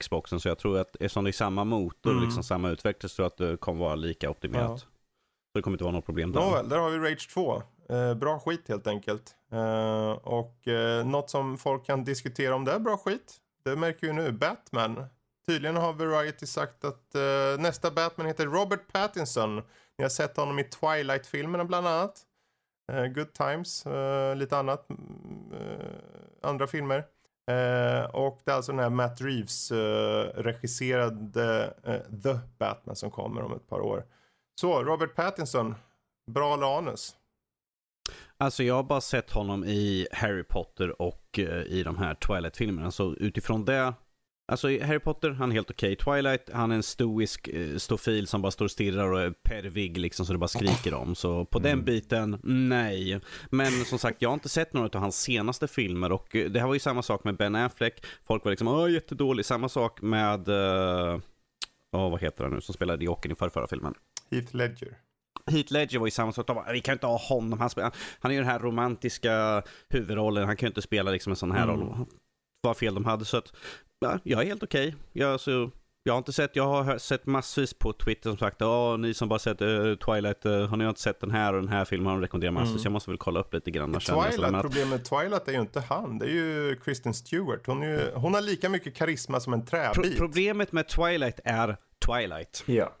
Xboxen. Så jag tror att eftersom det är samma motor Mm. liksom samma utvecklare så tror jag att det kommer vara lika optimerat. Ja. Så det kommer inte vara något problem där. Nåväl, där har vi Rage 2. Eh, bra skit helt enkelt. Eh, och eh, något som folk kan diskutera om det är bra skit. Det märker vi nu. Batman. Tydligen har Variety sagt att eh, nästa Batman heter Robert Pattinson. Ni har sett honom i Twilight-filmerna bland annat. Uh, Good Times, uh, lite annat. Mm, eh, andra filmer. Och det är alltså den här Matt Reeves-regisserade The Batman som kommer om ett par år. Så, Robert Pattinson. Bra eller anus? Alltså jag har bara sett honom i Harry Potter och i de här Twilight-filmerna. Så utifrån det, alltså Harry Potter, han är helt okej. Twilight, han är en stoisk eh, stofil som bara står och stirrar och är pervig liksom så det bara skriker om. Så på den Mm. biten, nej. Men som sagt, jag har inte sett några av hans senaste filmer och eh, det här var ju samma sak med Ben Affleck. Folk var liksom, åh jättedålig. Samma sak med, eh, åh vad heter han nu, som spelade Jokern i förra, förra filmen. Heath Ledger. Heath Ledger var ju samma sak. Vi kan inte ha honom. Han, spelar, han är ju den här romantiska huvudrollen. Han kan ju inte spela liksom en sån här Mm. roll. Vad fel de hade. Så att, ja, jag är helt okej. Jag, alltså, Jag har inte sett, jag har sett massvis på Twitter som sagt, ja ni som bara sett eh, Twilight, uh, har ni inte sett den här och den här filmen har de rekommenderat massvis. Mm. Jag måste väl kolla upp lite grann. Twilight, att- problemet med Twilight är ju inte han, det är ju Kristen Stewart. Hon, är ju, hon har lika mycket karisma som en Pro träbit. problemet med Twilight är Twilight. Ja.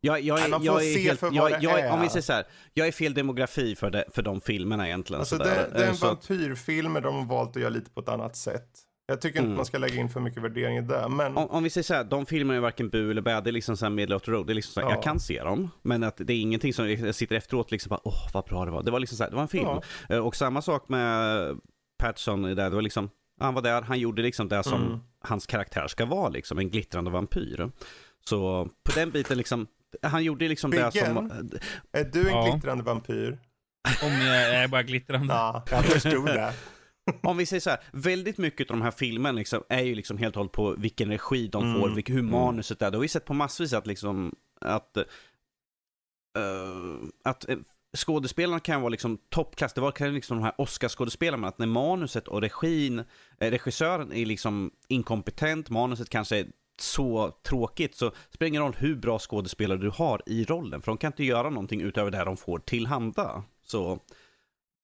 Jag, jag, är, jag är se helt, jag, det jag, är. Om vi säger så här, jag är fel demografi för, det, för de filmerna egentligen. Alltså det, det är Eh, en att- vampyrfilm de har valt att göra lite på ett annat sätt. Jag tycker inte Mm. man ska lägga in för mycket värdering i det, men om, om vi säger så här, de filmerna är varken bu eller bä, det är liksom så här middle of the road. Det är liksom så här, Ja. Jag kan se dem, men att det är ingenting som jag sitter efteråt liksom bara, åh vad bra det var. Det var liksom så här, det var en film. Ja. Eh, Och samma sak med Patterson i det, det var liksom, han var där, han gjorde liksom det som Mm. hans karaktär ska vara, liksom en glittrande vampyr. Så på den biten liksom, han gjorde liksom det Biggen? som... är du en Ja. glittrande vampyr? Om jag är bara glittrande. Ja, jag förstod det. Om vi säger så här, väldigt mycket av de här filmerna liksom, är ju liksom helt och hållet på vilken regi de Mm. får, vilk, hur manuset är. Det har vi sett på massvis att liksom, att, eh, att eh, skådespelarna kan vara liksom toppklass. Det var kan liksom de här Oscarsskådespelarna, att när manuset och regin, regissören är liksom inkompetent, manuset kanske är så tråkigt, så spelar det ingen roll hur bra skådespelare du har i rollen, för de kan inte göra någonting utöver det de får tillhanda. Så,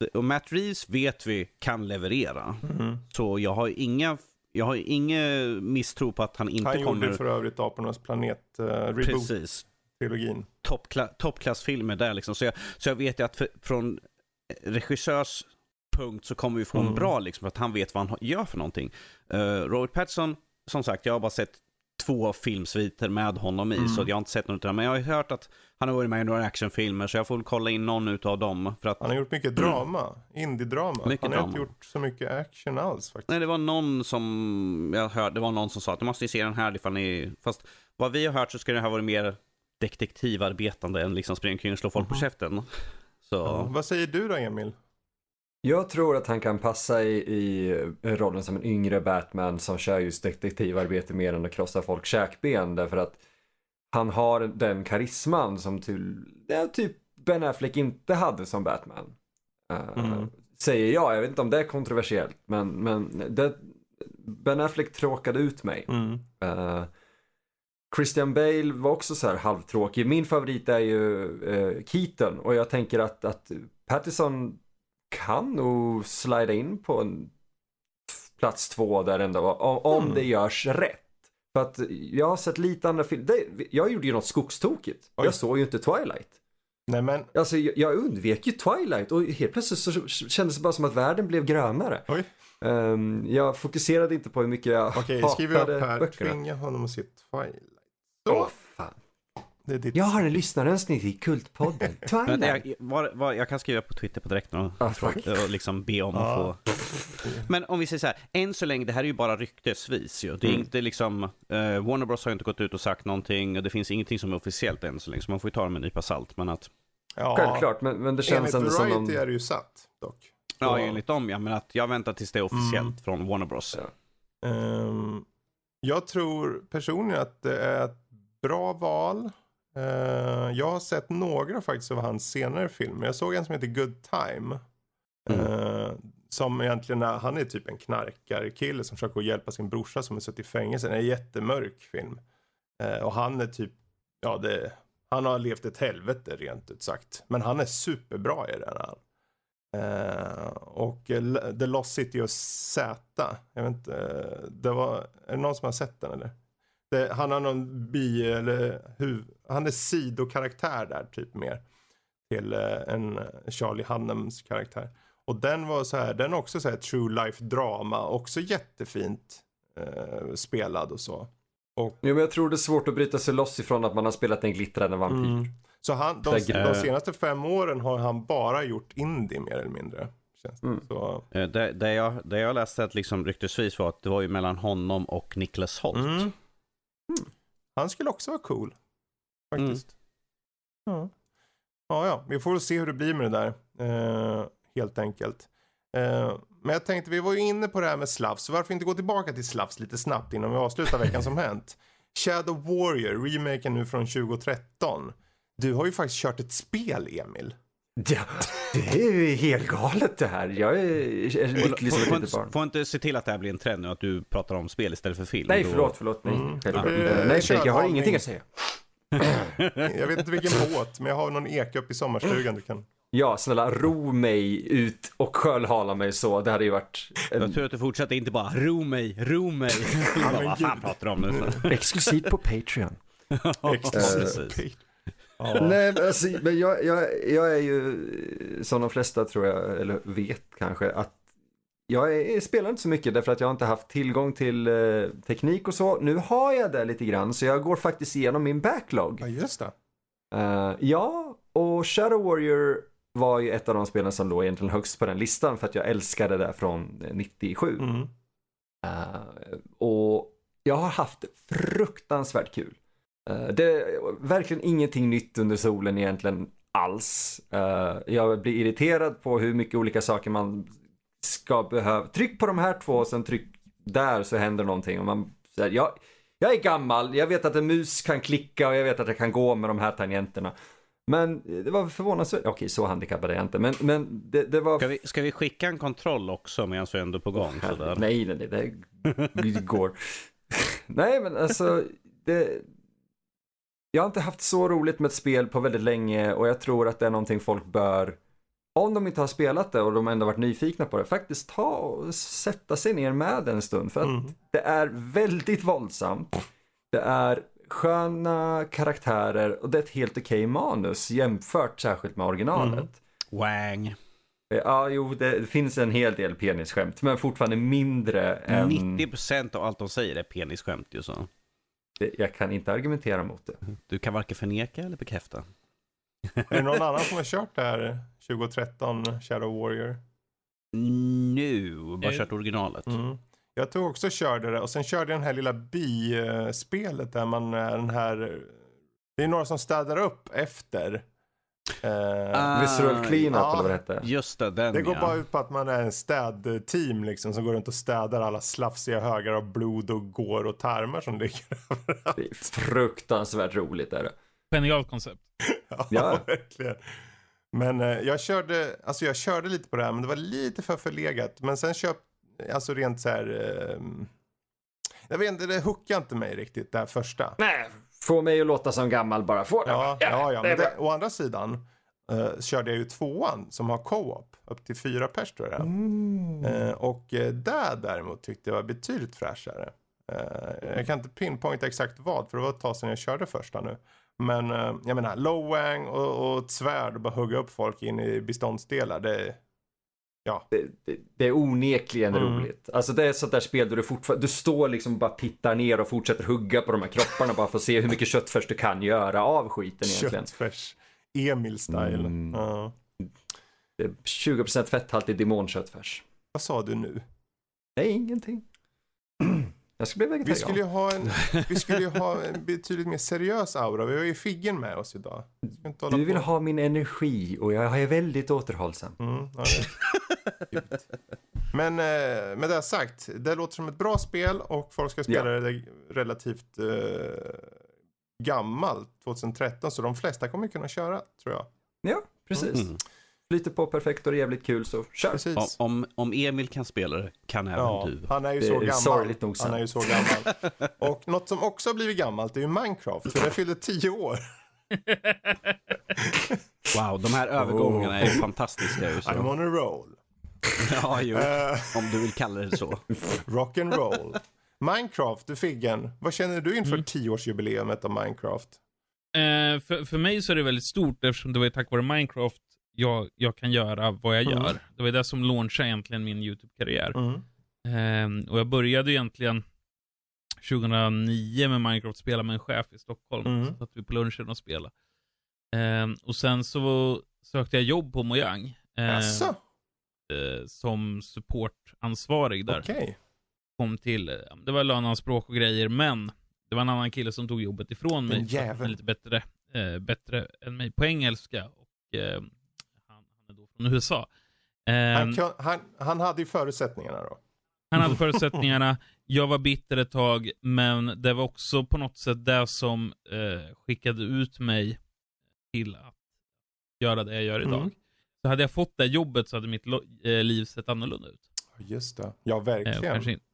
och Matt Reeves vet vi kan leverera. Mm. Så jag har inga, jag har ingen misstro på att han inte Han kommer... gjorde för övrigt Apornas planet uh, reboot-trilogin. Precis. Toppkla, toppklassfilmer där liksom. Så jag, så jag vet ju att för, från regissörs punkt så kommer vi få en Mm. bra liksom, för att han vet vad han gör för någonting. Uh, Robert Pattinson, som sagt, jag har bara sett två filmsviter med honom i, Mm. så jag har inte sett något av. Men jag har ju hört att han har varit med i några actionfilmer, så jag får kolla in någon utav dem. För att Han har gjort mycket drama, indie-drama. Mycket han har drama. inte gjort så mycket action alls faktiskt. Nej, det var någon som, jag hörde, det var någon som sa att du måste ju se den här ifall ni, fast vad vi har hört så ska det här vara mer detektivarbetande än liksom springa omkring och slå folk på Mhm. käften. Så, Ja. Vad säger du då Emil? Jag tror att han kan passa i, i rollen som en yngre Batman som kör just detektivarbete mer än att krossa folk käkben därför att han har den karisman som till, ja, typ Ben Affleck inte hade som Batman. Eh, Mm. Säger jag, jag vet inte om det är kontroversiellt men, men det, Ben Affleck tråkade ut mig. Mm. Eh, Christian Bale var också så här halvtråkig. Min favorit är ju uh, Keaton och jag tänker att, att Pattison kan nog slida in på en plats två där ändå om, om Mm. det görs rätt. För att jag har sett lite andra filmer. Jag gjorde ju något skogstokigt. Oj. Jag såg ju inte Twilight. Nej men, Alltså jag, jag undvek ju Twilight och helt plötsligt så kändes det bara som att världen blev grönare. oj. Ehm, jag fokuserade inte på hur mycket jag Okej, hatade skriver upp här. böckerna. Tvinga honom att se Twilight. Så, fan. Det är ditt. Jag har en lyssnarönskning till Kultpodden. men Twilight. jag, var, var, jag kan skriva på Twitter på direkten och, Ah, och liksom be om att få Men om vi säger så här, än så länge, det här är ju bara ryktesvis ju. Det är Mm. inte liksom, eh, Warner Bros har inte gått ut och sagt någonting och det finns ingenting som är officiellt än så länge, så man får ju ta det med en nypa salt. Men att, Ja, Självklart, men, men det känns Enligt ändå som Variety någon... är det ju satt dock. ja, enligt dem ja, men att jag väntar tills det är officiellt Mm. från Warner Bros. Ja. ehm, jag tror personligen att det är ett bra val. Eh, jag har sett några faktiskt av hans senare filmer. Jag såg en som heter Good Time. Mm. Eh, som egentligen är, han är typ en knarkarkille som försöker hjälpa sin brorsa som är suttit i fängelse. Det är en jättemörk film. Eh, och han är typ, ja det, han har levt ett helvete rent ut sagt. Men han är superbra i den här. Och The Lost City of Z. Jag vet inte, det var, är det någon som har sett den eller? Det, han har någon bi eller huv, han är sidokaraktär där typ mer. Till eh, en Charlie Hunnams karaktär. Och den var så här, den är också så här true life drama, också jättefint eh, spelad och så. Och Jo, men jag tror det är svårt att bryta sig loss ifrån att man har spelat en glittrande vampyr. Mm. Så han, de, de senaste fem åren har han bara gjort indie mer eller mindre. Känns det. Mm. Så, Eh, Det, det, jag, det jag läste att liksom ryktesvis var att det var ju mellan honom och Niklas Holt. mm. Han skulle också vara cool. Faktiskt. Ja. ja, ja, vi får väl se hur det blir med det där. Eh, helt enkelt. Eh, men jag tänkte, vi var ju inne på det här med slavs. Så varför inte gå tillbaka till slavs lite snabbt innan vi avslutar veckan som hänt. Shadow Warrior, remaken nu från 2013. Du har ju faktiskt kört ett spel, Emil. Ja, det är ju helt galet det här. Jag är, lycklig som Får, ett litet barn. inte, får inte se till att det här blir en trend nu, att du pratar om spel istället för film? Nej, förlåt, förlåt. Nej, Mm. Ja. Eh, Nej, Fredrik, jag har ingenting att säga. Jag vet inte vilken båt, men jag har någon eka upp i sommarstugan du kan... Ja, snälla, ro mig ut och skölhala mig så. Det hade ju varit en... Jag tror att du fortsätter inte bara ro mig, ro mig. vad fan pratar du om nu? exklusivt på Patreon. Exklusivt. Ja. Nej, men, alltså, men jag, jag, jag är ju som de flesta tror jag, eller vet kanske, att jag är, spelar inte så mycket därför att jag inte haft tillgång till eh, teknik och så. Nu har jag det lite grann så jag går faktiskt igenom min backlog. ja, just det. Eh, ja, och Shadow Warrior var ju ett av de spelen som låg egentligen högst på den listan för att jag älskade det från eh, 97. Mm. Eh, och jag har haft fruktansvärt kul. Eh, det är verkligen ingenting nytt under solen egentligen alls. Eh, jag blir irriterad på hur mycket olika saker man ska behöva. Tryck på de här två och sen tryck där så händer någonting. Och man, här, jag, jag är gammal, jag vet att en mus kan klicka och jag vet att jag kan gå med de här tangenterna. Men det var förvånansvärt, okej så handikappad är jag inte, men, men det, det var Ska vi, ska vi skicka en kontroll också medan vi ändå är på gång? Sådär? Nej, nej, nej, det går. nej, men alltså, det... Jag har inte haft så roligt med ett spel på väldigt länge och jag tror att det är någonting folk bör, om de inte har spelat det och de ändå varit nyfikna på det, faktiskt ta och sätta sig ner med en stund. För att Mm. det är väldigt våldsamt. Det är sköna karaktärer och det är ett helt okej manus jämfört särskilt med originalet. Mm. Wang. Ja, jo, det finns en hel del penisskämt, men fortfarande mindre än... 90% av allt de säger är penisskämt ju så. Det- Jag kan inte argumentera mot det. Du kan varken förneka eller bekräfta. Är det någon annan som har kört det här 2013 Shadow Warrior? Nu, bara Eh. kört originalet. Mm. Jag tog också och körde det och sen körde jag den här lilla bi-spelet där man är den här... Det är några som städar upp efter. Eh, Ah, Visceral cleanup ja. eller vad det hette. Just det, den det går ja. bara ut på att man är en städteam liksom som går runt och städar alla slafsiga högar av blod och går och tarmar som ligger överallt. Det är fruktansvärt roligt är det. Genialt koncept. Ja, Ja. verkligen. Men eh, jag körde, alltså jag körde lite på det här men det var lite för förlegat. Men sen köp, alltså rent så här. Eh, jag vet inte, det hookade inte mig riktigt det här första. Nej, få mig att låta som gammal bara. Få det. Ja, ja, ja är men det, å andra sidan eh, körde jag ju tvåan som har co-op. Upp till fyra pers tror jag. Mm. Eh, och eh, där däremot tyckte jag var betydligt fräschare. Eh, jag kan inte pinpointa exakt vad för det var ett tag sedan jag körde första nu. Men eh, jag menar Lowang och, och ett svärd och bara hugga upp folk in i beståndsdelar. Det, ja. Det, det, det är onekligen Mm. roligt. Alltså det är sånt där spel där du fortfarande, du står liksom och bara tittar ner och fortsätter hugga på de här kropparna bara för att se hur mycket köttfärs du kan göra av skiten egentligen. Köttfärs. Emil-style. Mm. Är 20% fetthaltig demonköttfärs. Vad sa du nu? Nej, ingenting. Jag ska bli Vi vegetarian. skulle ju ha en, vi skulle ju ha en betydligt mer seriös aura. Vi har ju Figgen med oss idag. Vi ska inte hålla Du vill på. ha min energi och jag är väldigt återhållsam. Mm, ja. Men eh, med det sagt, det låter som ett bra spel och folk ska spela Ja. det relativt eh, gammalt, 2013, så de flesta kommer kunna köra, tror jag. Ja, precis. Mm. Flyter på perfekt och det är jävligt kul så kör. Om, om, om Emil kan spela det, kan även Ja, du. han är ju så är gammal. sorgligt nog Han är ju så gammal. Och något som också har blivit gammalt är ju Minecraft, för det fyllde 10 år. Wow, de här övergångarna är fantastiska ju I'm on a roll. Ja, jo. Eh, Om du vill kalla det så. rock and roll. Minecraft, du Figgen. Vad känner du inför Mm. 10-årsjubileumet av Minecraft? Eh, för, för mig så är det väldigt stort eftersom det var tack vare Minecraft jag, jag kan göra vad jag Mm. gör. Det var det som launchade egentligen min YouTube-karriär. Mm. Ehm, och jag började egentligen 2009 med Minecraft, spela med en chef i Stockholm. Mm. Så satt vi på lunchen och spelade. Ehm, och sen så sökte jag jobb på Mojang. ehm, eh, som supportansvarig där. Okej. Kom till, det var löneanspråk och grejer, men det var en annan kille som tog jobbet ifrån mig. Lite bättre, eh, bättre än mig på engelska. Och eh, han, han är då från USA. Ehm, Han, kan, han, han hade ju förutsättningarna då. han hade förutsättningarna. Jag var bitter ett tag, men det var också på något sätt det som eh, skickade ut mig till att göra det jag gör idag. Mm. Så hade jag fått det jobbet så hade mitt eh, liv sett annorlunda ut. Just det. Ja, Eh, verkligen. inte.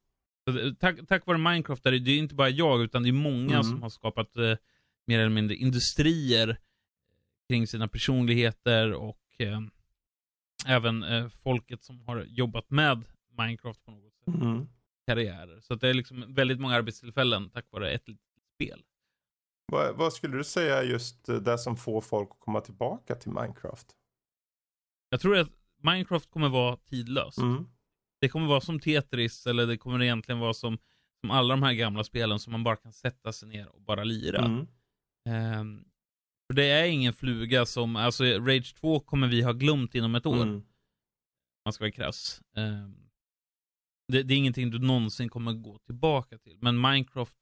Så tack, tack vare Minecraft, är det, det är inte bara jag, utan det är många Mm. som har skapat eh, mer eller mindre industrier kring sina personligheter och eh, även eh, folket som har jobbat med Minecraft på något sätt, Mm. karriärer. Så att det är liksom väldigt många arbetstillfällen tack vare ett litet spel. Vad, vad skulle du säga just eh, det som får folk att komma tillbaka till Minecraft? Jag tror att Minecraft kommer vara tidlöst. Mm. Det kommer vara som Tetris, eller det kommer egentligen vara som, som alla de här gamla spelen som man bara kan sätta sig ner och bara lira. Mm. Ehm, för det är ingen fluga som, alltså Rage 2 kommer vi ha glömt inom ett år, Mm. man ska vara krass. Ehm, det, det är ingenting du någonsin kommer gå tillbaka till. Men Minecraft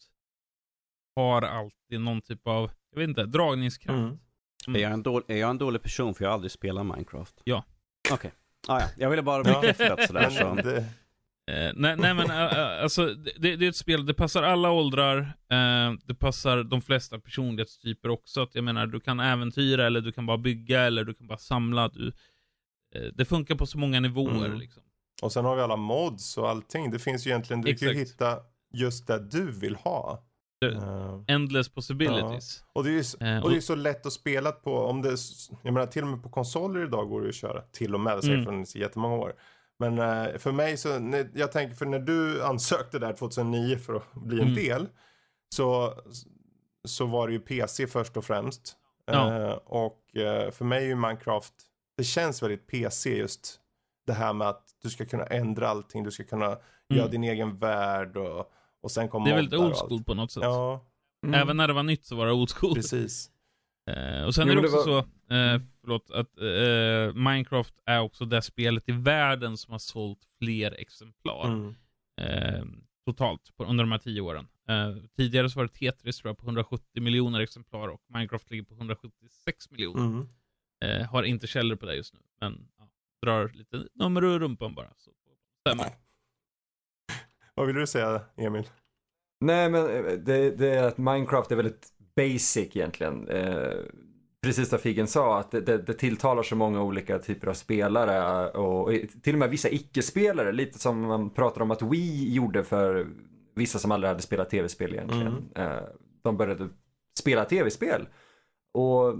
har alltid någon typ av, jag vet inte, dragningskraft. Mm. Som- Är jag, en dålig, är jag en dålig person för jag har aldrig spelat Minecraft? Ja. Okej. Ah, ja. Jag ville bara Ja. bekräftat sådär. Så. Det, Eh, nej, nej men äh, äh, alltså, det, det är ett spel, det passar alla åldrar, eh, det passar de flesta personlighetstyper också. Att jag menar, du kan äventyra, eller du kan bara bygga, eller du kan bara samla. Du, eh, det funkar på så många nivåer Mm. liksom. och sen har vi alla mods och allting. Det finns ju egentligen, du kan ju Exakt. hitta just det du vill ha. Eh, Endless possibilities. och det är ju så, Eh, och det är så lätt att spela på, om det, jag menar till och med på konsoler idag går det ju att köra. Till och med, det säger Mm. från jättemånga år. Men eh, för mig så, jag tänker för när du ansökte där 2009 för att bli en Mm. del. Så, så var det ju PC först och främst. Ja. Eh, och eh, för mig är ju Minecraft, det känns väldigt PC just. Det här med att du ska kunna ändra allting, du ska kunna göra din egen värld och, och sen kommer Mm. Det är väldigt old school på något sätt. Ja, Även när det var nytt så var det old school. precis. Eh, och sen Jo, är det det också var- så, eh, förlåt, att eh, Minecraft är också det spelet i världen som har sålt fler exemplar. Mm. eh, totalt på, under de här tio åren. Eh, tidigare så var det Tetris tror jag på 170 miljoner exemplar och Minecraft ligger på 176 miljoner. Mm. Eh, har inte källor på det just nu, men ja, drar lite nummer ur rumpan bara. Så stämmer. Vad vill du säga Emil? Nej men det, det är att Minecraft är väldigt basic egentligen. Eh, precis som Figgen sa, att det, det, det tilltalar så många olika typer av spelare och, och till och med vissa icke-spelare. Lite som man pratar om att Wii gjorde för vissa som aldrig hade spelat tv-spel egentligen. Eh, de började spela tv-spel. Och eh,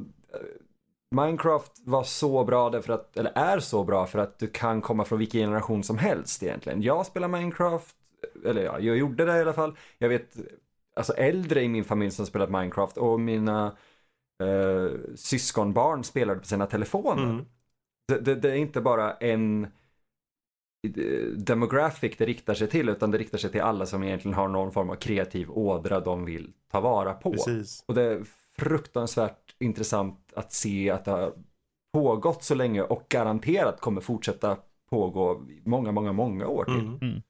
Minecraft var så bra därför att, eller är så bra för att du kan komma från vilken generation som helst egentligen. Jag spelar Minecraft, eller ja, jag gjorde det i alla fall. Jag vet alltså äldre i min familj som spelat Minecraft och mina eh, syskonbarn spelade på sina telefoner. Mm. Det, det, det är inte bara en eh, demographic det riktar sig till utan det riktar sig till alla som egentligen har någon form av kreativ ådra de vill ta vara på. Precis. Och det är fruktansvärt intressant att se att det har pågått så länge och garanterat kommer fortsätta pågå många, många, många år till. Mm.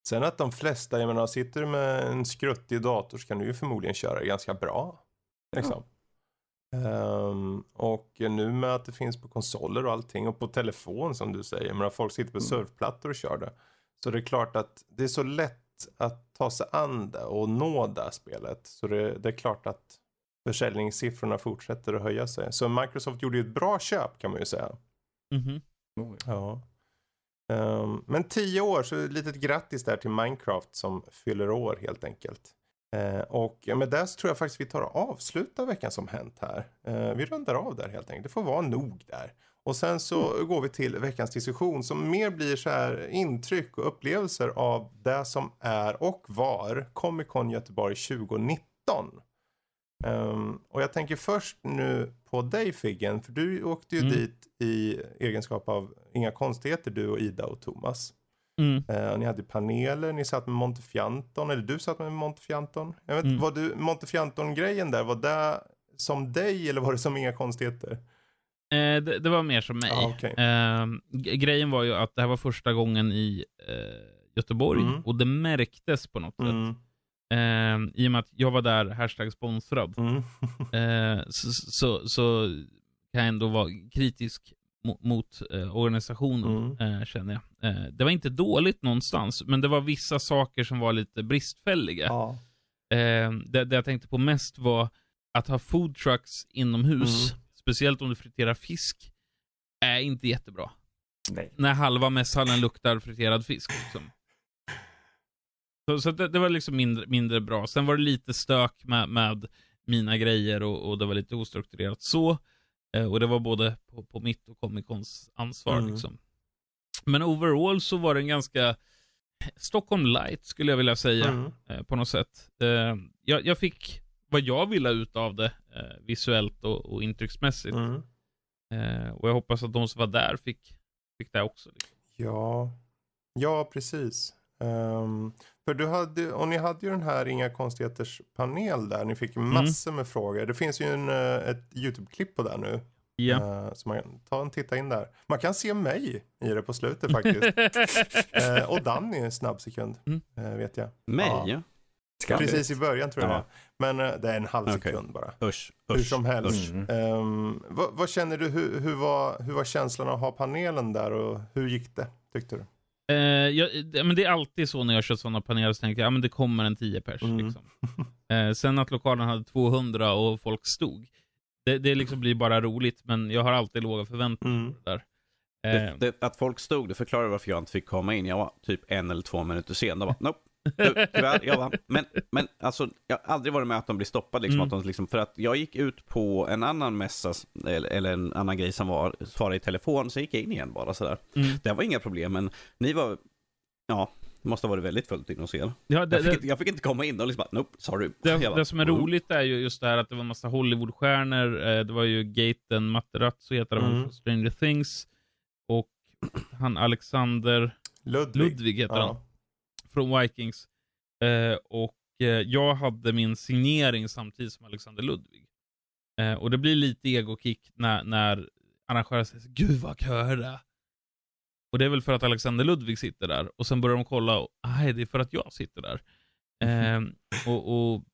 Mm. Sen att de flesta, jag menar sitter du med en skruttig dator så kan du ju förmodligen köra det ganska bra. Liksom. Ehm, och nu med att det finns på konsoler och allting och på telefon som du säger. Menar folk sitter på Mm. surfplattor och kör det. Så det är klart att det är så lätt att ta sig an det och nå det här spelet. Så det, det är klart att försäljningssiffrorna fortsätter att höja sig. Så Microsoft gjorde ju ett bra köp kan man ju säga. Mhm. Ja. Ehm, men tio år, så ett litet grattis där till Minecraft som fyller år helt enkelt. Eh, och med det så tror jag faktiskt vi tar och avslutar veckan som hänt här. Eh, vi rundar av där helt enkelt. Det får vara nog där. Och sen så går vi till veckans diskussion som mer blir så här intryck och upplevelser av det som är och var Comic Con Göteborg 2019. Ehm, och jag tänker först nu på dig Figgen, för du åkte ju Mm. dit i egenskap av, inga konstigheter du och Ida och Thomas. Mm. Eh, ni hade paneler, ni satt med Montefianton, eller du satt med Montefianton. Jag vet, Mm. var du, Montefianton-grejen där, var det som dig eller var det som inga konstigheter? Eh, det, det var mer som mig. Ah, okej. eh, grejen var ju att det här var första gången i eh, Göteborg Mm. och det märktes på något Mm. sätt. Eh, I och med att jag var där, hashtag sponsrad, Mm. eh, så, så, så kan jag ändå vara kritisk mot, mot eh, organisationen, Mm. eh, känner jag. Eh, det var inte dåligt någonstans, men det var vissa saker som var lite bristfälliga. ja. Eh, det, det jag tänkte på mest var att ha food trucks inomhus, Mm. speciellt om du friterar fisk, är inte jättebra. Nej. När halva mässhallen luktar friterad fisk. Liksom. Så, så det, det, var liksom mindre, mindre bra. Sen var det lite stök med, med mina grejer och, och, det var lite ostrukturerat så. Eh, och det var både på, på mitt och Comic Cons ansvar. Mm. Liksom. Men overall så var det en ganska Stockholm light skulle jag vilja säga mm. eh, på något sätt. Eh, jag, jag, fick vad jag ville ut av det visuellt och, och intrycksmässigt. Mm. Och jag hoppas att de som var där fick, fick det också. Liksom. Ja, ja precis. Um, för du hade, och ni hade ju den här Inga konstigheters panel där. Ni fick mm. massor mm. med frågor. Det finns ju en, eh, ett YouTube-klipp på det nu. Ja. Uh, så man kan ta en titta in där. Man kan se mig i det på slutet faktiskt. uh, och Danny en snabb sekund. Mm. Uh, vet jag. Mig? Ja. Precis i början tror jag ja. Men det är en halv sekund okay. bara. Usch, usch, Hur som helst. Mm. Um, vad, vad, känner du? Hur, hur, var, hur var känslan att ha panelen där och hur gick det? Tyckte du? Uh, jag, men det är alltid så när jag kör sådana paneler så tänker jag, ja men det kommer en 10 pers. Mm. Liksom. Uh, sen att lokalen hade 200 och folk stod. Det, det liksom blir bara roligt, men jag har alltid låga förväntningar mm. där. Det, eh. det, att folk stod, det förklarar varför jag inte fick komma in. Jag var typ en eller två minuter sen. De bara, nope. Tyvärr, jag bara, men, men alltså, jag har aldrig varit med att de blir stoppade. Liksom, mm. att de, liksom, för att jag gick ut på en annan mässa, eller, eller en annan grej som var, svarade i telefon, så gick jag in igen bara sådär. Mm. Det var inga problem, men ni var, ja, det måste ha varit väldigt fullt in hos er. Ja, det, jag, fick, det, jag, fick, inte komma in och liksom bara, nope, sorry. Det, bara, det som är roligt är ju just det här att det var en massa Hollywoodstjärnor. Eh, det var ju Gaten Materazzo heter han mm. från Stranger Things. Och han Alexander Ludvig, Ludvig heter ja. han. Från Vikings. Eh, och eh, jag hade min signering samtidigt som Alexander Ludvig. och det blir lite egokick när, när arrangören säger Gud vad kö det. Och det är väl för att Alexander Ludvig sitter där. Och sen börjar de kolla, och, nej det är för att jag sitter där. Eh, och, och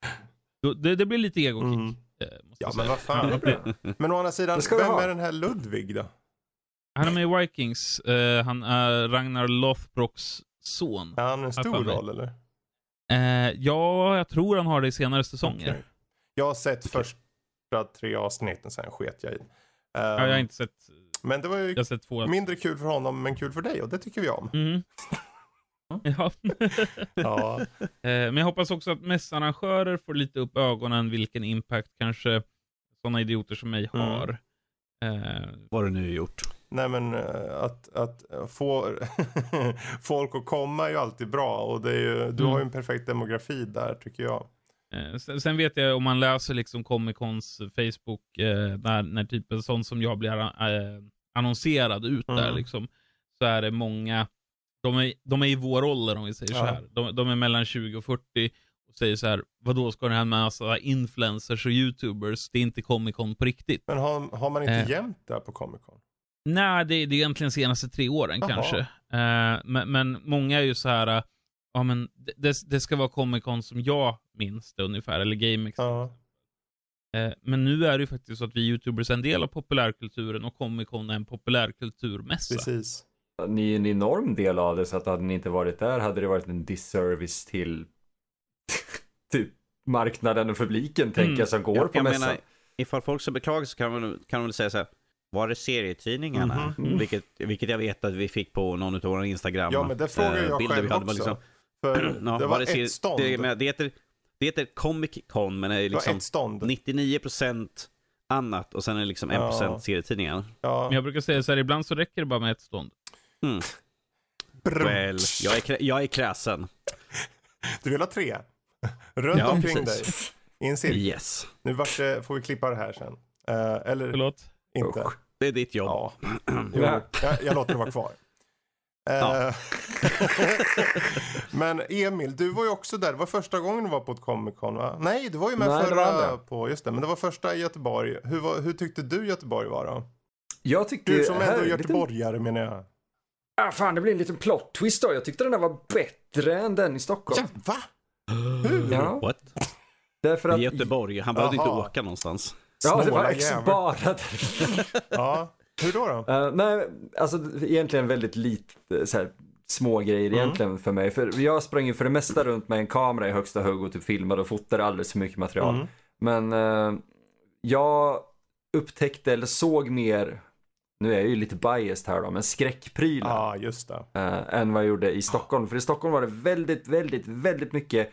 då, det, det, blir lite egokick. Mm. Eh, ja men vad fan. men å andra sidan, vem är den här Ludvig då? Han är med i Vikings. Eh, han är Ragnar Lothbrocks son. Är han en stor roll eller? Eh, ja, jag tror han har det i senare säsonger. Okay. Jag har sett okay. första tre avsnitten, sen sket jag i. Um, ja, jag har ehm, inte sett men det var ju mindre kul för honom men kul för dig och det tycker vi om. Mm. ja. ja. Eh, men jag hoppas också att mässarrangörer får lite upp ögonen vilken impact kanske sådana idioter som mig mm. har. Mm. Vad har du nu gjort? Nej men eh, att, att få folk att komma är ju alltid bra och det är ju, du mm. har ju en perfekt demografi där tycker jag. Eh, sen vet jag om man läser liksom Comic Cons Facebook, eh, när, när typ en sån som jag blir eh, annonserad ut mm. där liksom, så är det många, de är, de är i vår ålder om vi säger ja. så här. De, de, är mellan 20 och 40 och säger så här, vadå ska ni ha med massa influencers och youtubers? Det är inte Comic Con på riktigt. Men har, har man inte eh. jämt där på Comic Con? Nej, det, det är egentligen senaste tre åren Aha. kanske. Eh, men, men många är ju så här, ja men det, det ska vara Comic Con som jag minns det ungefär, eller GameX. Ja. Eh, men nu är det ju faktiskt så att vi YouTubers är en del av populärkulturen och Comic Con är en populärkulturmässa. Precis. Ni är en enorm del av det så att hade ni inte varit där hade det varit en disservice till typ marknaden och publiken mm. tänker jag som går jag, på jag mässan. Menar, ifall folk ska beklaga så kan man, kan man säga så här. Var det serietidningarna? Mm -hmm. mm. Vilket, vilket jag vet att vi fick på någon av våra Instagram Ja men det frågar jag äh, själv också. Liksom, för ja, det var, var det ett stånd. Det, det, heter, det heter Comic Con men det är liksom det 99% annat och sen är det liksom 1% ja. serietidningar. Ja. Men jag brukar säga så här, ibland så räcker det bara med ett stånd. Mm. Well, jag är, jag är kräsen. Du vill ha tre? Runt ja, omkring precis. dig. I en cirkel. Yes. Nu vart det, får vi klippa det här sen. Uh, eller Förlåt? inte. Usch. Det är ditt jobb. Ja. Jo, jag, jag låter det vara kvar. Ja. Eh, men Emil, du var ju också där. Det var första gången du var på ett Comic Con va? Nej, du var ju med Nej, förra på, just det. Men det var första i Göteborg. Hur, var, hur tyckte du Göteborg var då? Jag tyckte... Du som ändå är göteborgare lite... menar jag. Ah, fan, det blir en liten plot twist då. Jag tyckte den där var bättre än den i Stockholm. Ja, va? Hur? Ja. What? Därför att... I Göteborg, han behövde inte åka någonstans. Ja, det var extra bara där. ja. Hur då? då? Uh, nej, alltså egentligen väldigt lite så här, små grejer mm. egentligen för mig. För jag sprang ju för det mesta runt med en kamera i högsta hugg och typ filmade och fotade alldeles för mycket material. Mm. Men uh, jag upptäckte eller såg mer nu är jag ju lite biased här då, men skräckprylar. Ja, just det. eh, än vad jag gjorde i Stockholm. För i Stockholm var det väldigt, väldigt, väldigt mycket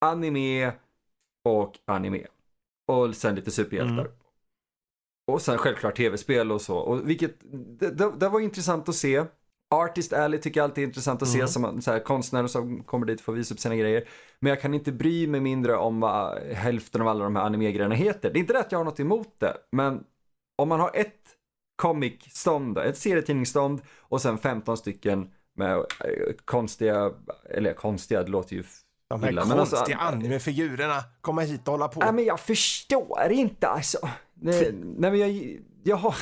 anime och anime. Och sen lite superhjältar. Mm. Och sen självklart tv-spel och så. Och vilket, det, det, det var intressant att se. Artist Alley tycker jag alltid är intressant att se Mm. som så här, konstnärer som kommer dit för att visa upp sina grejer. Men jag kan inte bry mig mindre om vad hälften av alla de här anime-grejerna heter. Det är inte det att jag har något emot det, men om man har ett comic-stånd, ett serietidningsstånd och sen 15 stycken med eh, konstiga, eller konstiga, det låter ju De här alltså- konstiga animefigurerna. Komma hit och hålla på. Nej men jag förstår inte alltså. Nej, nej men jag, jag, har,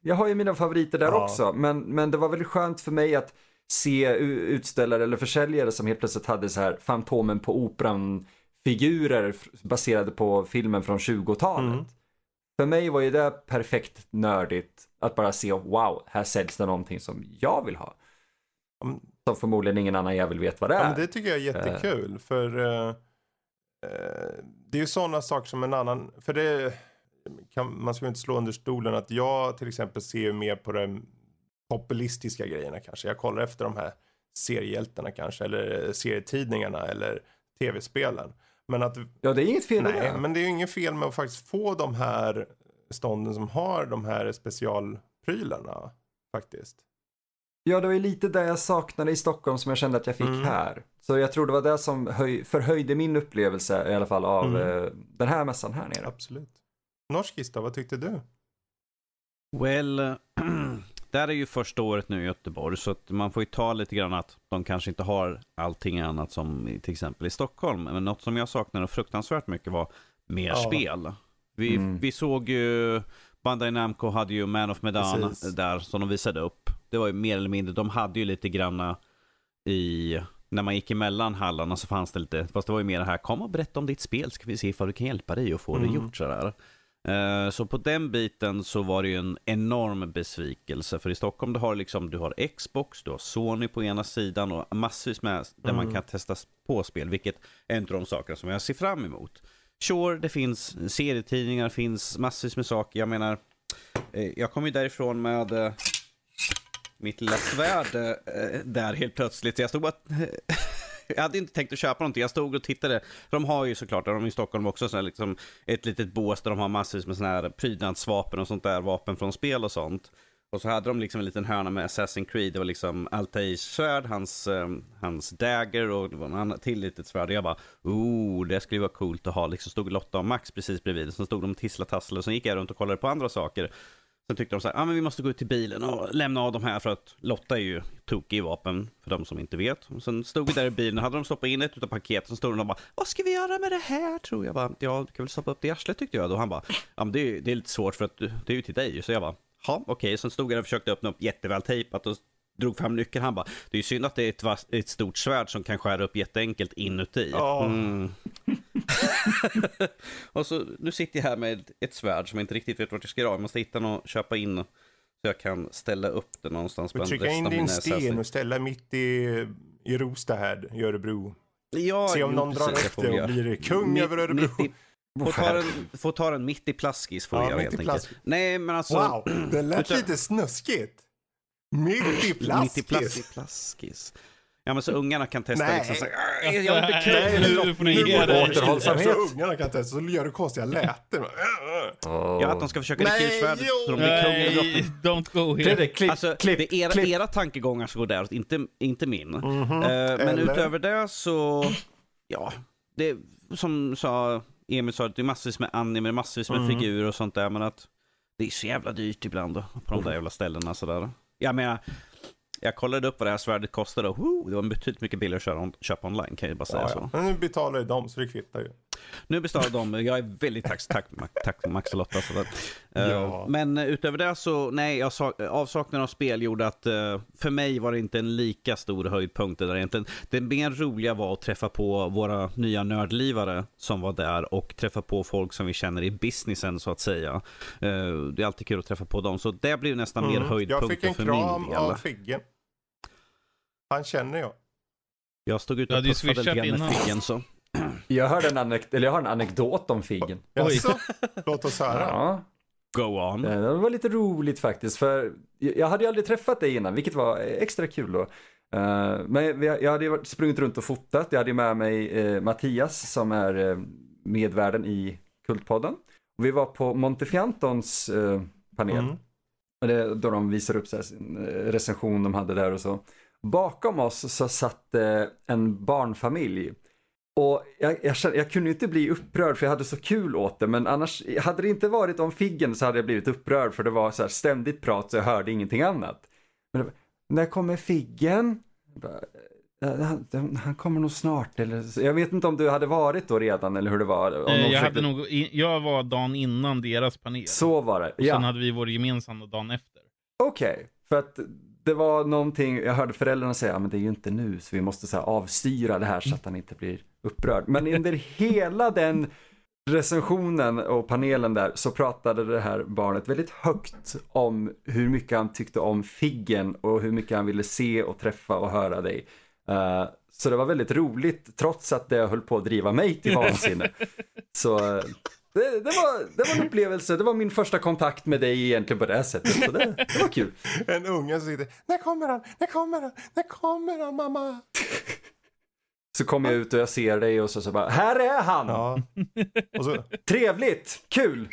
jag har ju mina favoriter där Ja. också. Men, men det var väldigt skönt för mig att se utställare eller försäljare som helt plötsligt hade så här Fantomen på operan figurer baserade på filmen från 20-talet. Mm. För mig var ju det perfekt nördigt att bara se wow, här säljs det någonting som jag vill ha. Som förmodligen ingen annan jävel vet vad det Ja, är. men det tycker jag är jättekul. För eh, eh, det är ju sådana saker som en annan... För det kan, man ska ju inte slå under stolen att jag till exempel ser ju mer på de populistiska grejerna kanske. Jag kollar efter de här seriehjältarna kanske. Eller serietidningarna eller tv-spelen. Men att Ja, det är inget fel Nej, men det är ju inget fel med att faktiskt få de här stånden som har de här specialprylarna. Faktiskt. Ja, det var ju lite det jag saknade i Stockholm som jag kände att jag fick Mm. här. Så jag tror det var det som höj, förhöjde min upplevelse i alla fall av Mm. eh, den här mässan här nere. Absolut. Norskis då, vad tyckte du? Well, där är ju första året nu i Göteborg, så att man får ju ta lite grann att de kanske inte har allting annat som i, till exempel i Stockholm. Men något som jag saknade fruktansvärt mycket var mer Ja. spel. Vi, Mm. vi såg ju, Bandai Namco hade ju Man of Medan Precis. där som de visade upp. Det var ju mer eller mindre, de hade ju lite granna i, när man gick emellan hallarna så fanns det lite, fast det var ju mer det här, kom och berätta om ditt spel ska vi se ifall du kan hjälpa dig och få det Mm. gjort sådär. Eh, Så på den biten så var det ju en enorm besvikelse. För i Stockholm du har liksom, du har Xbox, du har Sony på ena sidan och massvis med där man Mm. kan testa på spel. Vilket är en av de sakerna som jag ser fram emot. Sure, det finns serietidningar, finns massvis med saker. Jag menar, eh, jag kom ju därifrån med eh, mitt lilla svärd eh, där helt plötsligt. Jag stod bara... Jag hade inte tänkt att köpa någonting. Jag stod och tittade. De har ju såklart, de i Stockholm också, så liksom ett litet bås där de har massvis med sådana här prydnadsvapen och sånt där. Vapen från spel och sånt. Och så hade de liksom en liten hörna med Assassin's Creed. Det var liksom Altairs svärd, hans, eh, hans dagger och det var en annan till litet svärd. Och jag bara, oh, det skulle ju vara coolt att ha. Liksom stod Lotta och Max precis bredvid. Sen stod de och tisslade tasslade och sen gick jag runt och kollade på andra saker. Sen tyckte de så här, ah, men vi måste gå ut till bilen och lämna av de här för att Lotta är ju tokig i vapen, för de som inte vet. Och sen stod vi där i bilen hade de stoppat in ett utav paketen, så stod de och bara, vad ska vi göra med det här tror jag? bara, ja, du kan väl stoppa upp det i arslet tyckte jag. Då han bara, ja men det är, det är lite svårt för att det är ju till dig. Så jag bara, ja okej. Sen stod jag och försökte öppna upp jätteväl tejpat och drog fram nyckeln. Han bara, det är ju synd att det är ett, ett stort svärd som kan skära upp jätteenkelt inuti. Mm. och så nu sitter jag här med ett svärd som jag inte riktigt vet vart jag ska göra. Jag måste hitta något, köpa in så jag kan ställa upp det någonstans. Bland trycka in din sten och ställa mitt i, i Rostahärd i Örebro. Ja, Se om jo, någon drar upp det och blir kung Mitt- över Örebro. i- Får ta, den, får ta den mitt i plaskis får Ja, mitt helt i enkelt. Nej, men alltså. Wow, det lät Utan- lite snuskigt. Mitt i plaskis. Mitt i plaskis. Ja, men så ungarna kan testa Nej. liksom så här, "Äh, jag vill bli kung." Nej, nu- nu får ni ge dig. Återhållsamhet. Så ungarna kan testa, så gör du konstiga läten. Ja, att de ska försöka Nej, svärdet så de jo. blir kung eller Nej, don't go here. Fredrik, klipp, Alltså, klipp, det är era, klipp. era tankegångar som går däråt, inte, inte min. Mhm. Eh, men Eller? utöver det så, ja, det som sa Emil sa, det är massvis med anime, massvis med Mm. figurer och sånt där, men att det är så jävla dyrt ibland då, på de där jävla ställena sådär. Jag menar, jag kollade upp vad det här svärdet kostade och woo, det var betydligt mycket billigare att köra on, köpa online kan jag bara säga Ja, så. ja. Men nu betalar ju dem så det kvittar ju. Nu består de, jag är väldigt tack, tack, tack Max och Lotta. Så där. Eh, Ja. Men utöver det så, nej, jag sa, avsaknaden av spel gjorde att eh, för mig var det inte en lika stor höjdpunkt. Det, där. Egentligen, det mer roliga var att träffa på våra nya nördlivare som var där och träffa på folk som vi känner i businessen så att säga. Eh, Det är alltid kul att träffa på dem, så det blir nästan mer Mm. Jag höjdpunkter fick en för kram min del. av Figge. Han känner jag. Jag stod ute och ju puffade lite grann med. Figgen så. Jag, hörde en anek- eller jag har en anekdot om Figgen. Oj. Jaså? Låt oss höra. Ja. Go on. Eh, Det var lite roligt faktiskt, för jag hade ju aldrig träffat dig innan, vilket var extra kul då. Eh, Men jag hade ju sprungit runt och fotat, jag hade med mig eh, Mattias som är medvärden i Kultpodden. Och vi var på Montefiantons panel, Mm. och det, då de visar upp så sin recension de hade där och så. Bakom oss så satt en barnfamilj. Och jag, jag, jag kunde inte bli upprörd för jag hade så kul åt det, men annars, hade det inte varit om Figgen så hade jag blivit upprörd för det var så här ständigt prat så jag hörde ingenting annat. Men var, när kommer Figgen? Bara, "Eh, Han, han kommer nog snart eller jag vet inte om du hade varit då redan eller hur det var. Eh, jag, försökte- hade nog, jag var dagen innan deras panel. Så var det, och sen ja. hade vi vår gemensamma dagen efter. Okej, för att det var någonting, jag hörde föräldrarna säga, men det är ju inte nu så vi måste så här avstyra det här så att han inte blir upprörd. Men under hela den recensionen och panelen där så pratade det här barnet väldigt högt om hur mycket han tyckte om Figgen och hur mycket han ville se och träffa och höra dig. Uh, så det var väldigt roligt trots att det höll på att driva mig till vansinne. så eh, det, det, var, det var en upplevelse, det var min första kontakt med dig egentligen på det här sättet. Så det, det var kul. En unge som sitter, när kommer han, när kommer han, när kommer han mamma? Så kommer jag ut och jag ser dig och så, så bara, här är han! Ja. Så, Trevligt, kul!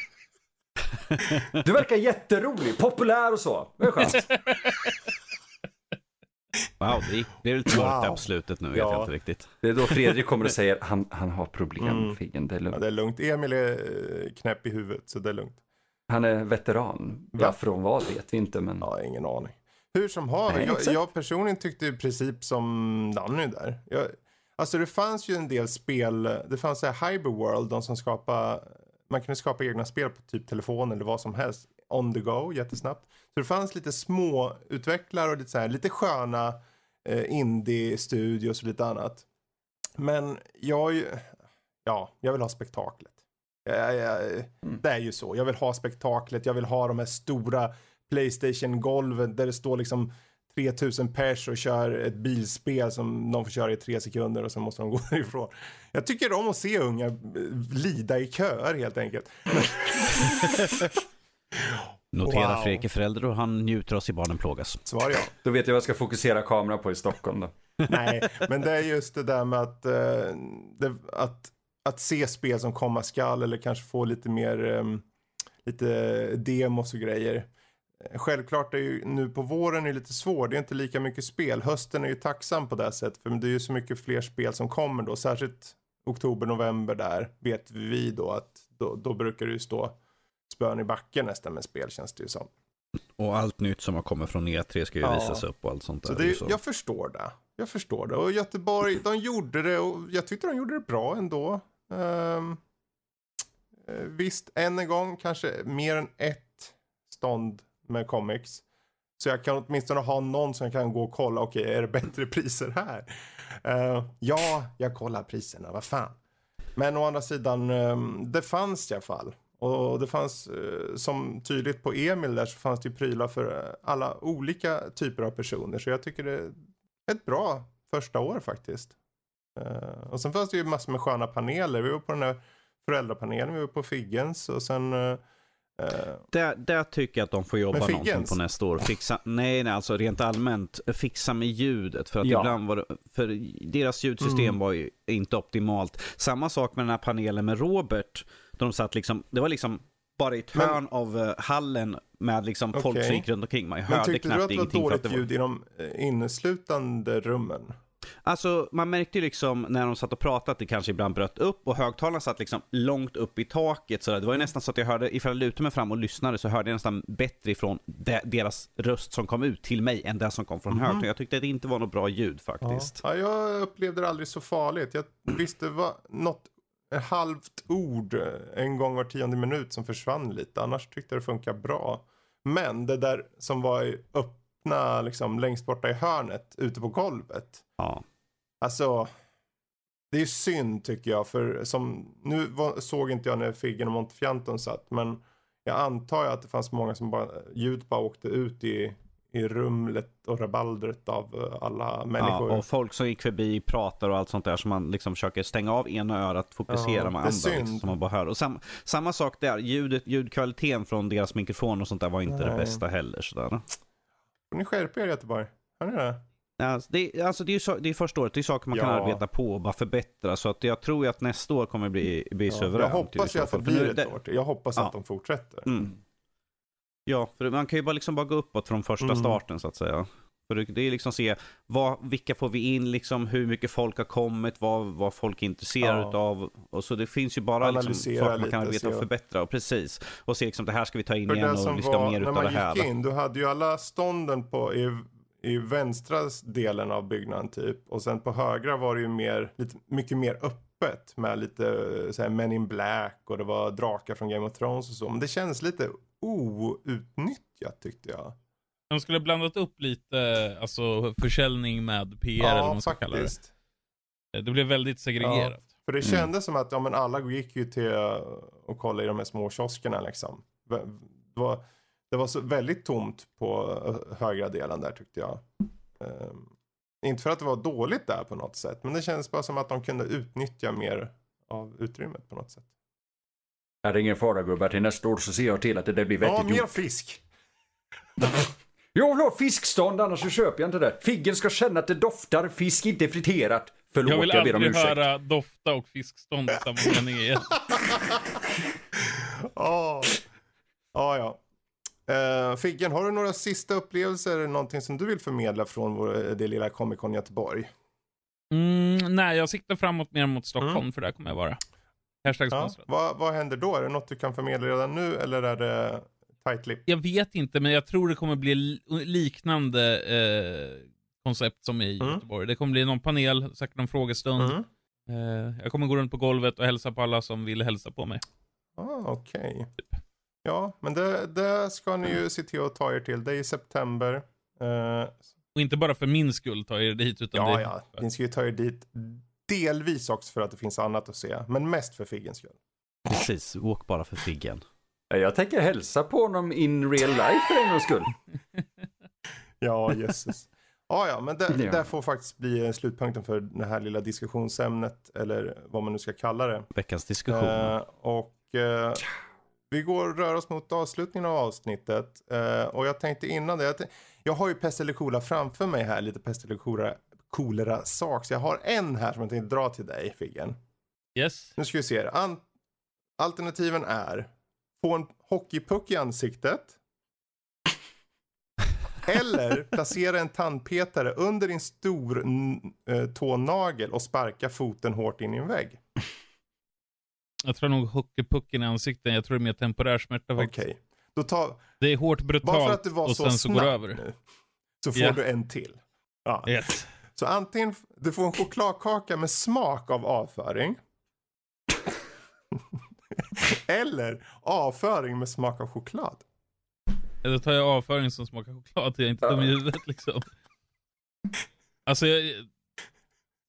Du verkar jätterolig, populär och så. Det är skönt. Wow, det blev lite mörkt där Wow. på slutet nu, vet Ja. jag inte riktigt. Det är då Fredrik kommer och säger, han, han har problem, Mm. Figgen, det är ja, lugnt. det är lugnt. Emil är eh, knäpp i huvudet så det är lugnt. Han är veteran. Ja, från vad vet vi inte, men... Ja, ingen aning. Hur som haver, Nej, jag, jag personligen tyckte i princip som Danny där. Jag, alltså det fanns ju en del spel, det fanns så här Hyperworld, de som skapade, man kunde skapa egna spel på typ telefon eller vad som helst. On the go, jättesnabbt. Så det fanns lite små utvecklare och lite så här, lite sköna eh, indie-studios och lite annat. Men jag, ja, jag vill ha spektaklet. Jag, jag, Det är ju så. Jag vill ha spektaklet. Jag vill ha de här stora Playstation-golven där det står liksom 3000 pers och kör ett bilspel som de får köra i tre sekunder och sen måste de gå därifrån. Jag tycker om att se unga eh, lida i köer helt enkelt. Notera Wow. Fredrik är förälder och han njuter av se barnen plågas. Svar ja. Då vet jag vad jag ska fokusera kameran på i Stockholm då. Nej, men det är just det där med att, eh, det, att, att se spel som komma skall eller kanske få lite mer eh, lite demos och grejer. Eh, Självklart är ju nu på våren är lite svårt, det är inte lika mycket spel. Hösten är ju tacksam på det sättet för det är ju så mycket fler spel som kommer då, särskilt oktober, november där vet vi då att då, då brukar det ju stå spön i backen nästan med spel känns det ju som. Och allt nytt som har kommit från E3 ska ju Ja. visas upp och allt sånt där. Så Det så. jag förstår det. Jag förstår det. Och Göteborg, de gjorde det och jag tyckte de gjorde det bra ändå. Um, visst, än en gång kanske mer än ett stånd med comics. Så jag kan åtminstone ha någon som jag kan gå och kolla, okej är det bättre priser här? Eh, ja, jag kollar priserna, vad fan. Men å andra sidan, ehm, det fanns i alla fall. Och det fanns, eh, som tydligt på Emil där, så fanns det ju prylar för eh, alla olika typer av personer. Så jag tycker det är ett bra första år faktiskt. Eh, och sen fanns det ju massor med sköna paneler. Vi var på den här föräldrapanelen, vi var på Figgens och sen där, där tycker jag att de får jobba Men någonting på nästa år. Fixa, nej, nej, alltså rent allmänt. Fixa med ljudet. För att Ja. ibland var det, för deras ljudsystem Mm. var ju inte optimalt. Samma sak med den här panelen med Robert. Då de satt liksom, det var liksom bara i ett Men- hörn av eh, hallen med liksom folk Okej. som gick runt omkring. Man Men hörde tyckte du knappt att det var ingenting. För att dåligt det var, ljud i de eh, inneslutande rummen? Alltså man märkte ju liksom när de satt och pratade att det kanske ibland bröt upp och högtalarna satt liksom långt upp i taket. Så det var ju nästan så att jag hörde, ifall jag lutade mig fram och lyssnade så hörde jag nästan bättre ifrån de, deras röst som kom ut till mig än den som kom från Mhm. högtalarna. Jag tyckte att det inte var något bra ljud Ja. faktiskt. Ja, jag upplevde det aldrig så farligt. Jag visste det var något ett halvt ord eh, en gång var tionde minut som försvann lite. Annars tyckte jag det funkar bra. Men det där som var i öppna, liksom längst borta i hörnet ute på golvet. Ja. Alltså, det är synd tycker jag. För som, nu var, såg inte jag när Figgen och Montefianton satt. Men jag antar ju att det fanns många som bara, ljud bara åkte ut i, i rumlet och rabaldret av eh, alla människor. Ja, och folk som gick förbi pratar och allt sånt där. Så man liksom försöker stänga av ena örat, fokusera Ja, med det är andra. synd. Liksom, så man bara hör. Och sam, samma sak där, ljudet, ljudkvaliteten från deras mikrofon och sånt där var inte det Nej. bästa heller. Sådär. Får ni skärpa er Göteborg? Hör ni det? Alltså, det, alltså det är ju så, det är första året, det är saker man kan Ja. arbeta på och bara förbättra. Så att jag tror ju att nästa år kommer bli, bli Ja, suveränt. jag hoppas ju att det blir ett år. Jag hoppas Ja. att de fortsätter. Mm. Ja, för man kan ju bara liksom bara gå uppåt från första Mm. starten så att säga. För det är liksom se, vad, vilka får vi in liksom, hur mycket folk har kommit, vad, vad folk är intresserade Ja. utav. Och så det finns ju bara liksom, saker man kan arbeta och förbättra. Och precis. Och se liksom, det här ska vi ta in För igen och vi ska var, mer när utav man det här. gick in, du hade ju alla stånden på, i, vänstra delen av byggnaden typ. Och sen på högra var det ju mer, lite, mycket mer öppet med lite så här, Men in Black och det var drakar från Game of Thrones och så. Men det känns lite outnyttjat tyckte jag. De skulle blandat upp lite, alltså försäljning med PR eller vad ja, man ska kalla det. faktiskt. Det blev väldigt segregerat. För det Mm. kändes som att ja, men alla gick ju till uh, och kollade i de här små kioskerna liksom. V- Det var, det var så väldigt tomt på uh, högra delen där tyckte jag. Ehm, inte för att det var dåligt där på något sätt. Men det kändes bara som att de kunde utnyttja mer av utrymmet på något sätt. Är det ingen fara gubbar, till nästa år så ser jag till att det där blir Ja, vettigt mer gjort. fisk! Jag vill ha fiskstånd annars så köper jag inte det. Figgen ska känna att det doftar fisk, inte friterat. Förlåt, jag jag, vill ber om aldrig ursäkt. höra dofta och fiskstånd i samma mening igen. Ja, ja. Uh, Figgen, har du några sista upplevelser, någonting som du vill förmedla från vår, det lilla Comic Con Göteborg? Mm, nej, jag siktar framåt mer mot Stockholm, Mm. för där kommer jag vara. Hashtag Ja, vad, vad händer då? Är det något du kan förmedla redan nu eller är det tight lip? Jag vet inte, men jag tror det kommer bli li- liknande eh, koncept som i Mm. Göteborg. Det kommer bli någon panel, säkert någon frågestund. Mm. Eh, jag kommer gå runt på golvet och hälsa på alla som vill hälsa på mig. Ah, Okej. Ja, men det, det ska ni ju se till att ta er till. Det är i september. Eh, Och inte bara för min skull ta er dit, utan ja, det... ja. Ni ska ju ta er dit delvis också för att det finns annat att se. Men mest för Figgens skull. Precis, åk bara för Figgen. Jag tänker hälsa på honom in real life för en gångs skull. Ja, jösses. Ja, ja, men det, Ja. det får faktiskt bli slutpunkten för det här lilla diskussionsämnet. Eller vad man nu ska kalla det. Veckans diskussion. Eh, och eh, vi går och rör oss mot avslutningen av avsnittet. Eh, och jag tänkte innan det, jag, jag har ju pest eller kolera framför mig här, lite pest eller kolera, kolera sak. Så jag har en här som jag tänkte dra till dig, Figgen. Yes. Nu ska vi se. An- alternativen är få en hockeypuck i ansiktet. Eller placera en tandpetare under din stor eh, tånagel och sparka foten hårt in i en vägg. Jag tror nog hockeypucken i ansiktet, jag tror det är mer temporär smärta Okej. faktiskt. Då tar, Det är hårt bara för brutalt att du var och så sen så går det över. nu. Så får Ja. du en till. Ja. Yes. Så antingen, du får en chokladkaka med smak av avföring. Eller avföring med smak av choklad. Då tar jag avföring som smakar choklad, jag är inte dum i huvudet liksom. Alltså, jag,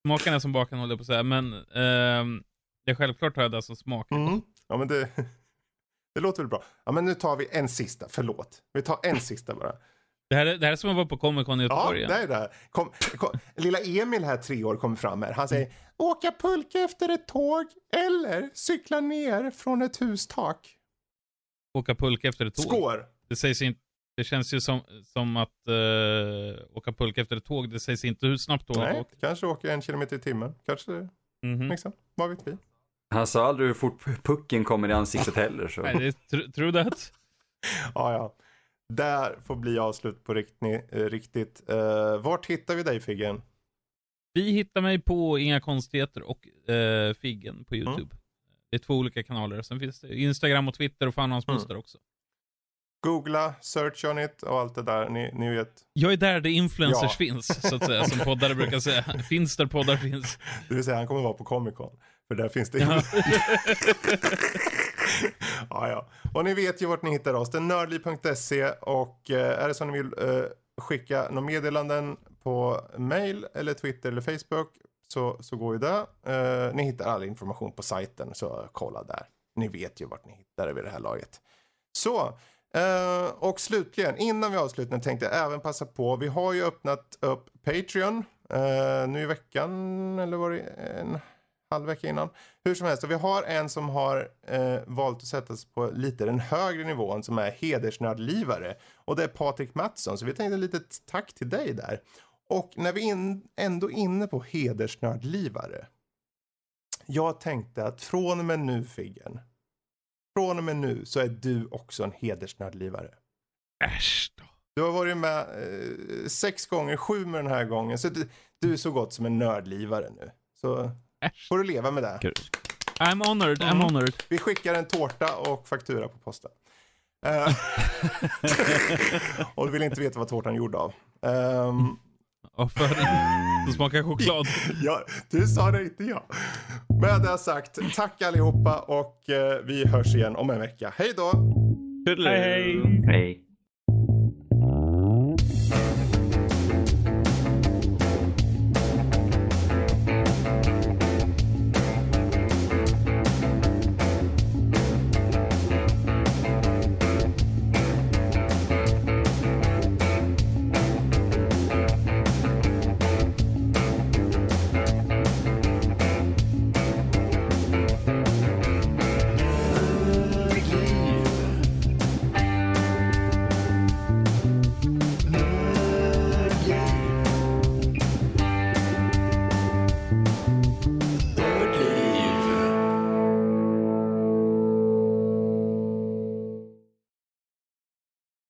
smaken är som baken håller på att säga, men ehm, det är självklart har jag det som smakar Mm. Ja men det, det låter väl bra. Ja men nu tar vi en sista, förlåt. Vi tar en sista bara. Det här, är, det här är som att vara på Comic Con i Ja, Göteborg. det är det. här. Kom, kom, lilla Emil här, tre år, kommer fram här. Han säger åka pulka efter ett tåg eller cykla ner från ett hustak. Åka pulka efter ett tåg. Skår! Det sägs inte, det känns ju som, som att eh, åka pulka efter ett tåg, det sägs inte hur snabbt tåget Nej, åker. kanske åker en kilometer i timmen. Kanske, Mhm. liksom. Vad vet vi? Han sa aldrig hur fort pucken kommer i ansiktet heller. Så. Nej, det är tr- true that. Ja, ja. Där får bli avslut på eh, riktigt. Uh, vart hittar vi dig Figgen? Vi hittar mig på Inga Konstigheter och eh, Figgen på Mm. YouTube. Det är två olika kanaler. Sen finns det Instagram och Twitter och fan hans Mm. moster också. Googla, search on it och allt det där. Ni, ni vet. Jag är där det influencers Ja. finns, så att säga, som poddare brukar säga. Finns där poddar finns. Det vill säga han kommer vara på Comic Con. För där finns det Ja. ja, ja. Och ni vet ju vart ni hittar oss. Det är nördliv.se och eh, är det så ni vill eh, skicka några meddelanden på mail eller Twitter eller Facebook så, så går ju det. Eh, ni hittar all information på sajten så kolla där. Ni vet ju vart ni hittar det vid det här laget. Så, Eh, och slutligen, innan vi avslutar tänkte jag även passa på. Vi har ju öppnat upp Patreon uh, nu i veckan, eller var det en halv vecka innan. Hur som helst, och vi har en som har uh, valt att sätta sig på lite den högre nivån som är hedersnördlivare. Och det är Patrik Mattsson, så vi tänkte lite tack till dig där. Och när vi in, ändå är inne på hedersnördlivare. Jag tänkte att från och med nu Figgen, från och med nu så är du också en hedersnördlivare. Äsch då. Du har varit med eh, sex gånger, sju med den här gången. Så du, du är så gott som en nördlivare nu. Så. Får du leva med det. I'm honored, I'm Mm. honored. Vi skickar en tårta och faktura på posten. Eh, och du vill inte veta vad tårtan är gjord av. Ehm, Och för som smakar choklad. ja, du sa det, inte jag. Med det sagt, tack allihopa och eh, vi hörs igen om en vecka. Hej då! Hej, hej. Hej.